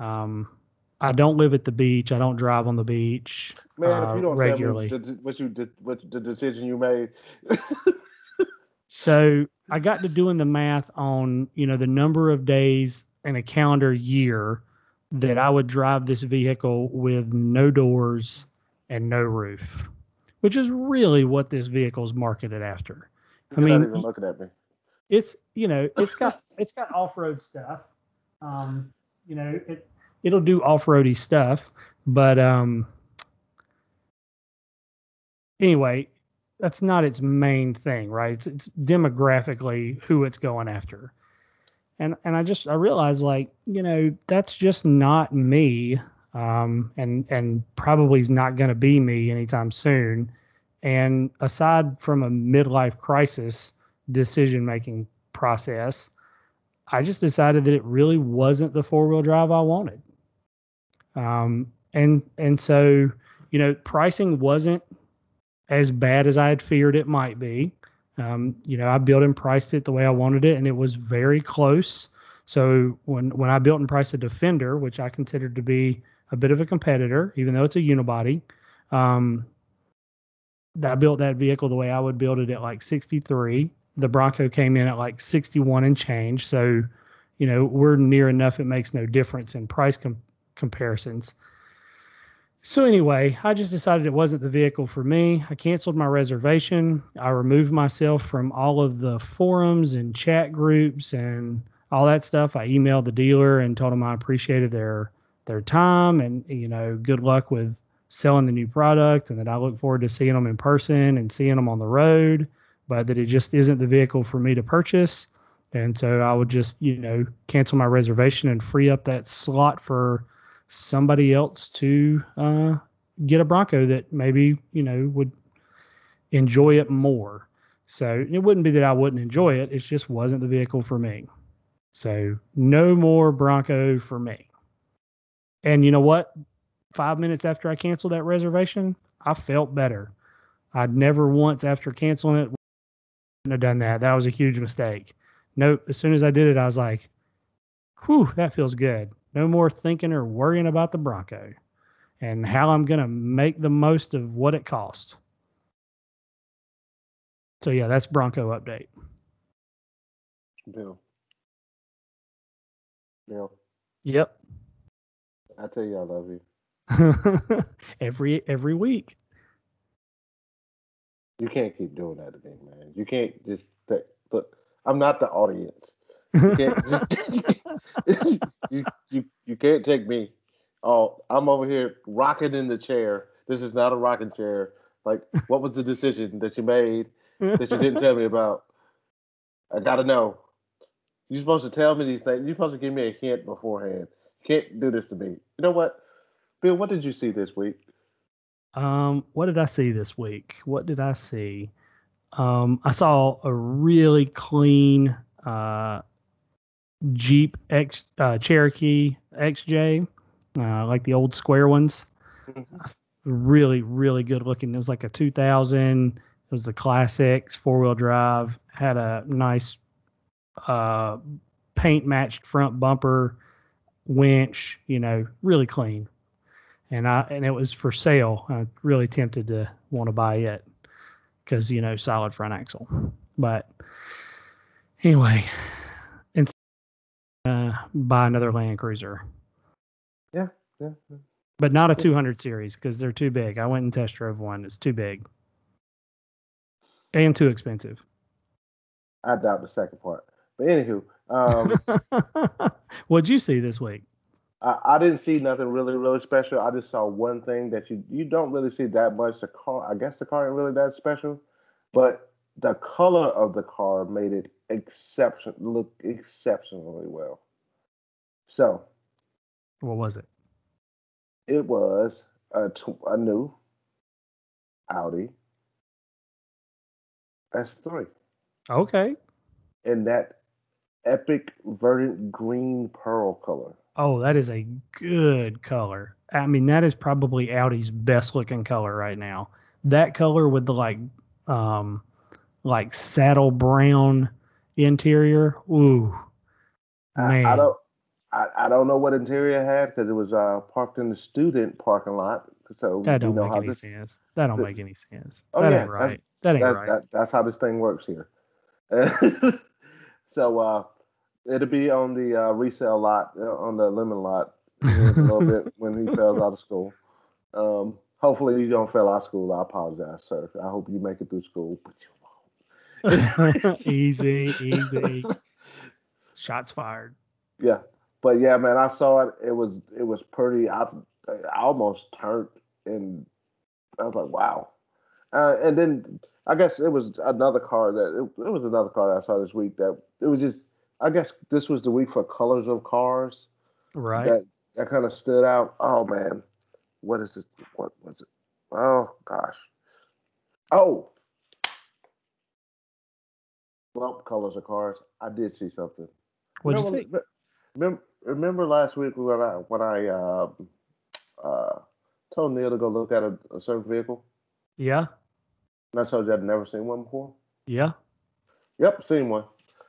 um, I don't live at the beach. I don't drive on the beach. Man, uh, if you don't regularly, tell me what you what the decision you made. so I got to doing the math on you know the number of days in a calendar year that I would drive this vehicle with no doors and no roof, which is really what this vehicle is marketed after. You're I mean, even looking at me. It's you know it's got it's got off road stuff. Um, you know, it it'll do off roady stuff, but um, anyway, that's not its main thing, right? It's, it's demographically who it's going after. And and I just I realized like, you know, that's just not me. Um, and and probably is not going to be me anytime soon. And aside from a midlife crisis decision making process, I just decided that it really wasn't the four wheel drive I wanted. Um, and and so you know, pricing wasn't as bad as I had feared it might be. Um, you know, I built and priced it the way I wanted it, and it was very close. So when when I built and priced a Defender, which I considered to be a bit of a competitor, even though it's a unibody, um, I built that vehicle the way I would build it at like 63. The Bronco came in at like 61 and change. So, you know, we're near enough. It makes no difference in price com- comparisons. So anyway, I just decided it wasn't the vehicle for me. I canceled my reservation. I removed myself from all of the forums and chat groups and all that stuff. I emailed the dealer and told them I appreciated their their time and you know good luck with selling the new product and that I look forward to seeing them in person and seeing them on the road, but that it just isn't the vehicle for me to purchase. And so I would just, you know, cancel my reservation and free up that slot for somebody else to uh, get a Bronco that maybe, you know, would enjoy it more. So it wouldn't be that I wouldn't enjoy it, it just wasn't the vehicle for me. So no more Bronco for me. And you know what? five minutes after I canceled that reservation, I felt better. I'd never once after canceling it wouldn't have done that. That was a huge mistake. Nope. As soon as I did it, I was like, whew, that feels good. No more thinking or worrying about the Bronco and how I'm going to make the most of what it cost. So, yeah, that's Bronco update. Bill. Bill. Yep. I tell you, I love you. every every week. You can't keep doing that to me, man. You can't just th- look. I'm not the audience. You can't, you, you, you can't take me. Oh, I'm over here rocking in the chair. This is not a rocking chair. Like, what was the decision that you made that you didn't tell me about? I gotta know. You're supposed to tell me these things. You're supposed to give me a hint beforehand. You can't do this to me. You know what? Bill, what did you see this week? Um, what did I see this week? What did I see? Um, I saw a really clean uh, Jeep X uh, Cherokee XJ, uh, like the old square ones. Mm-hmm. Really, really good looking. It was like a 2000. It was the classics, four wheel drive. Had a nice uh, paint matched front bumper, winch. You know, really clean and I and it was for sale. I really tempted to want to buy it because you know solid front axle. But anyway, uh, buy another Land Cruiser. Yeah, yeah. yeah. But not a 200 series because they're too big. I went and test drove one. It's too big and too expensive. I doubt the second part. But anywho, um, what'd you see this week? I, I, didn't see nothing really, really special. I just saw one thing that you you don't really see that much. The car, I guess, the car ain't really that special, but the color of the car made it exception look exceptionally well. So, what was it? It was a, a new Audi S3. Okay. In that epic verdant green pearl color. Oh, that is a good color. I mean, that is probably Audi's best looking color right now. That color with the like, um, like saddle brown interior. Ooh, man. I, I don't, I, I don't know what interior had because it was uh, parked in the student parking lot. So that don't you know make any this, sense. That don't the, make any sense. Oh that yeah, ain't right. That ain't that's, right. That, that's how this thing works here. so uh, It'll be on the uh, resale lot, uh, on the lemon lot, a little bit when he fails out of school. Um, hopefully, you don't fail out of school. I apologize, sir. I hope you make it through school, but you won't. easy, easy. Shots fired. Yeah. but yeah, man, I saw it. It was it was pretty. I I almost turned and I was like, wow. Uh, and then I guess it was another car that it, it was another car that I saw this week that it was just. I guess this was the week for colors of cars. Right. That that kind of stood out. Oh man, what is this? What was it? Oh gosh. Oh. Well, colors of cars. I did see something. What'd you remember, see? Remember, remember last week when I when I uh, uh, told Neil to go look at a, a certain vehicle, Yeah. and I told you I'd never seen one before. Yeah. Yep, seen one.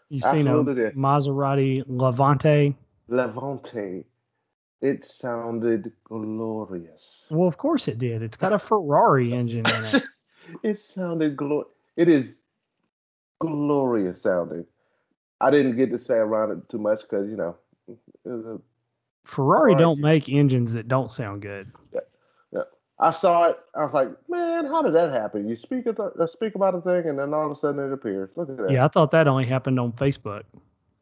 You've seen a did. Maserati Levante. Levante. It sounded glorious. Well, of course it did. It's got a Ferrari engine in it. It sounded glor. It is glorious sounding. I didn't get to say around it too much because you know. It was a, Ferrari Ferrari. don't make engines that don't sound good. Yeah, yeah. I saw it. I was like, man, how did that happen? You speak at the, uh, speak about a thing, and then all of a sudden it appears. Look at that. Yeah, I thought that only happened on Facebook.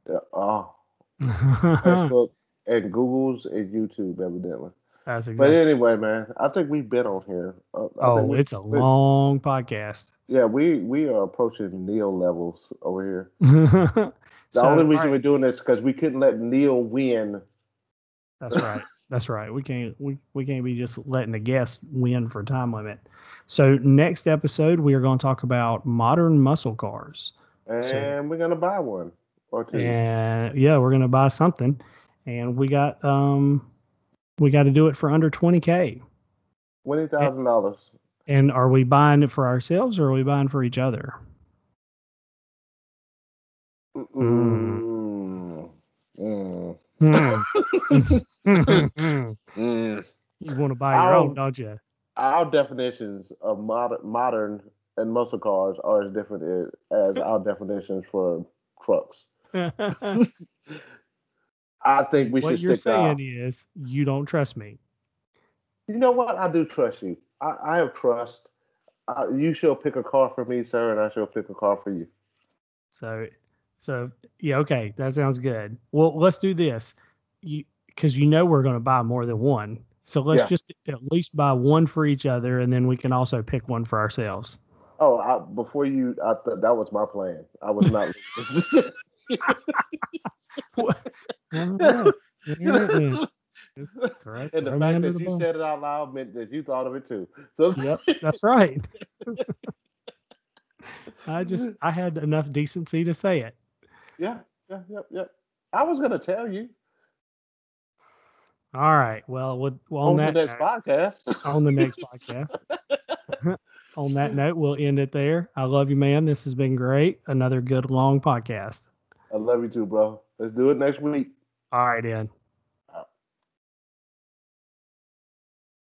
Yeah. Oh, Facebook and Google's and YouTube, evidently. That's But anyway, man, I think we've been on here. Uh, Oh, we- it's a we- long podcast. Yeah, we we are approaching Neil levels over here. the The only reason we're doing this because we couldn't let Neil win. That's right. That's right. We can't we, we can't be just letting a guest win for time limit. So next episode we are going to talk about modern muscle cars. And So- we're gonna buy one or two. And yeah, we're going to buy something and we got um we got to do it for under 20k. Twenty thousand dollars. And are we buying it for ourselves or are we buying for each other? Mm. Mm. Mm. you want to buy your own, I'll- don't you? Our definitions of modern, modern and muscle cars are as different as our definitions for trucks. I think we what should you're stick to our- saying is you don't trust me. You know what? I do trust you. I, I have trust. Uh, you shall pick a car for me, sir, and I shall pick a car for you. So, so yeah, okay, that sounds good. Well, let's do this. You because you know we're going to buy more than one. So let's Yeah. just at least buy one for each other, and then we can also pick one for ourselves. Oh, I, before you, I thought that was my plan. I was not. Mm-mm. And the fact that the you said it out loud meant that you thought of it too. So Yep, that's right. I just I had enough decency to say it. yeah, yeah, yeah, yeah. I was gonna tell you All right. Well, with, well on, on, that the next note- podcast. on the next podcast. on that note, we'll end it there. I love you, man. This has been great. Another good long podcast. I love you too, bro. Let's do it next week. All right, Dan.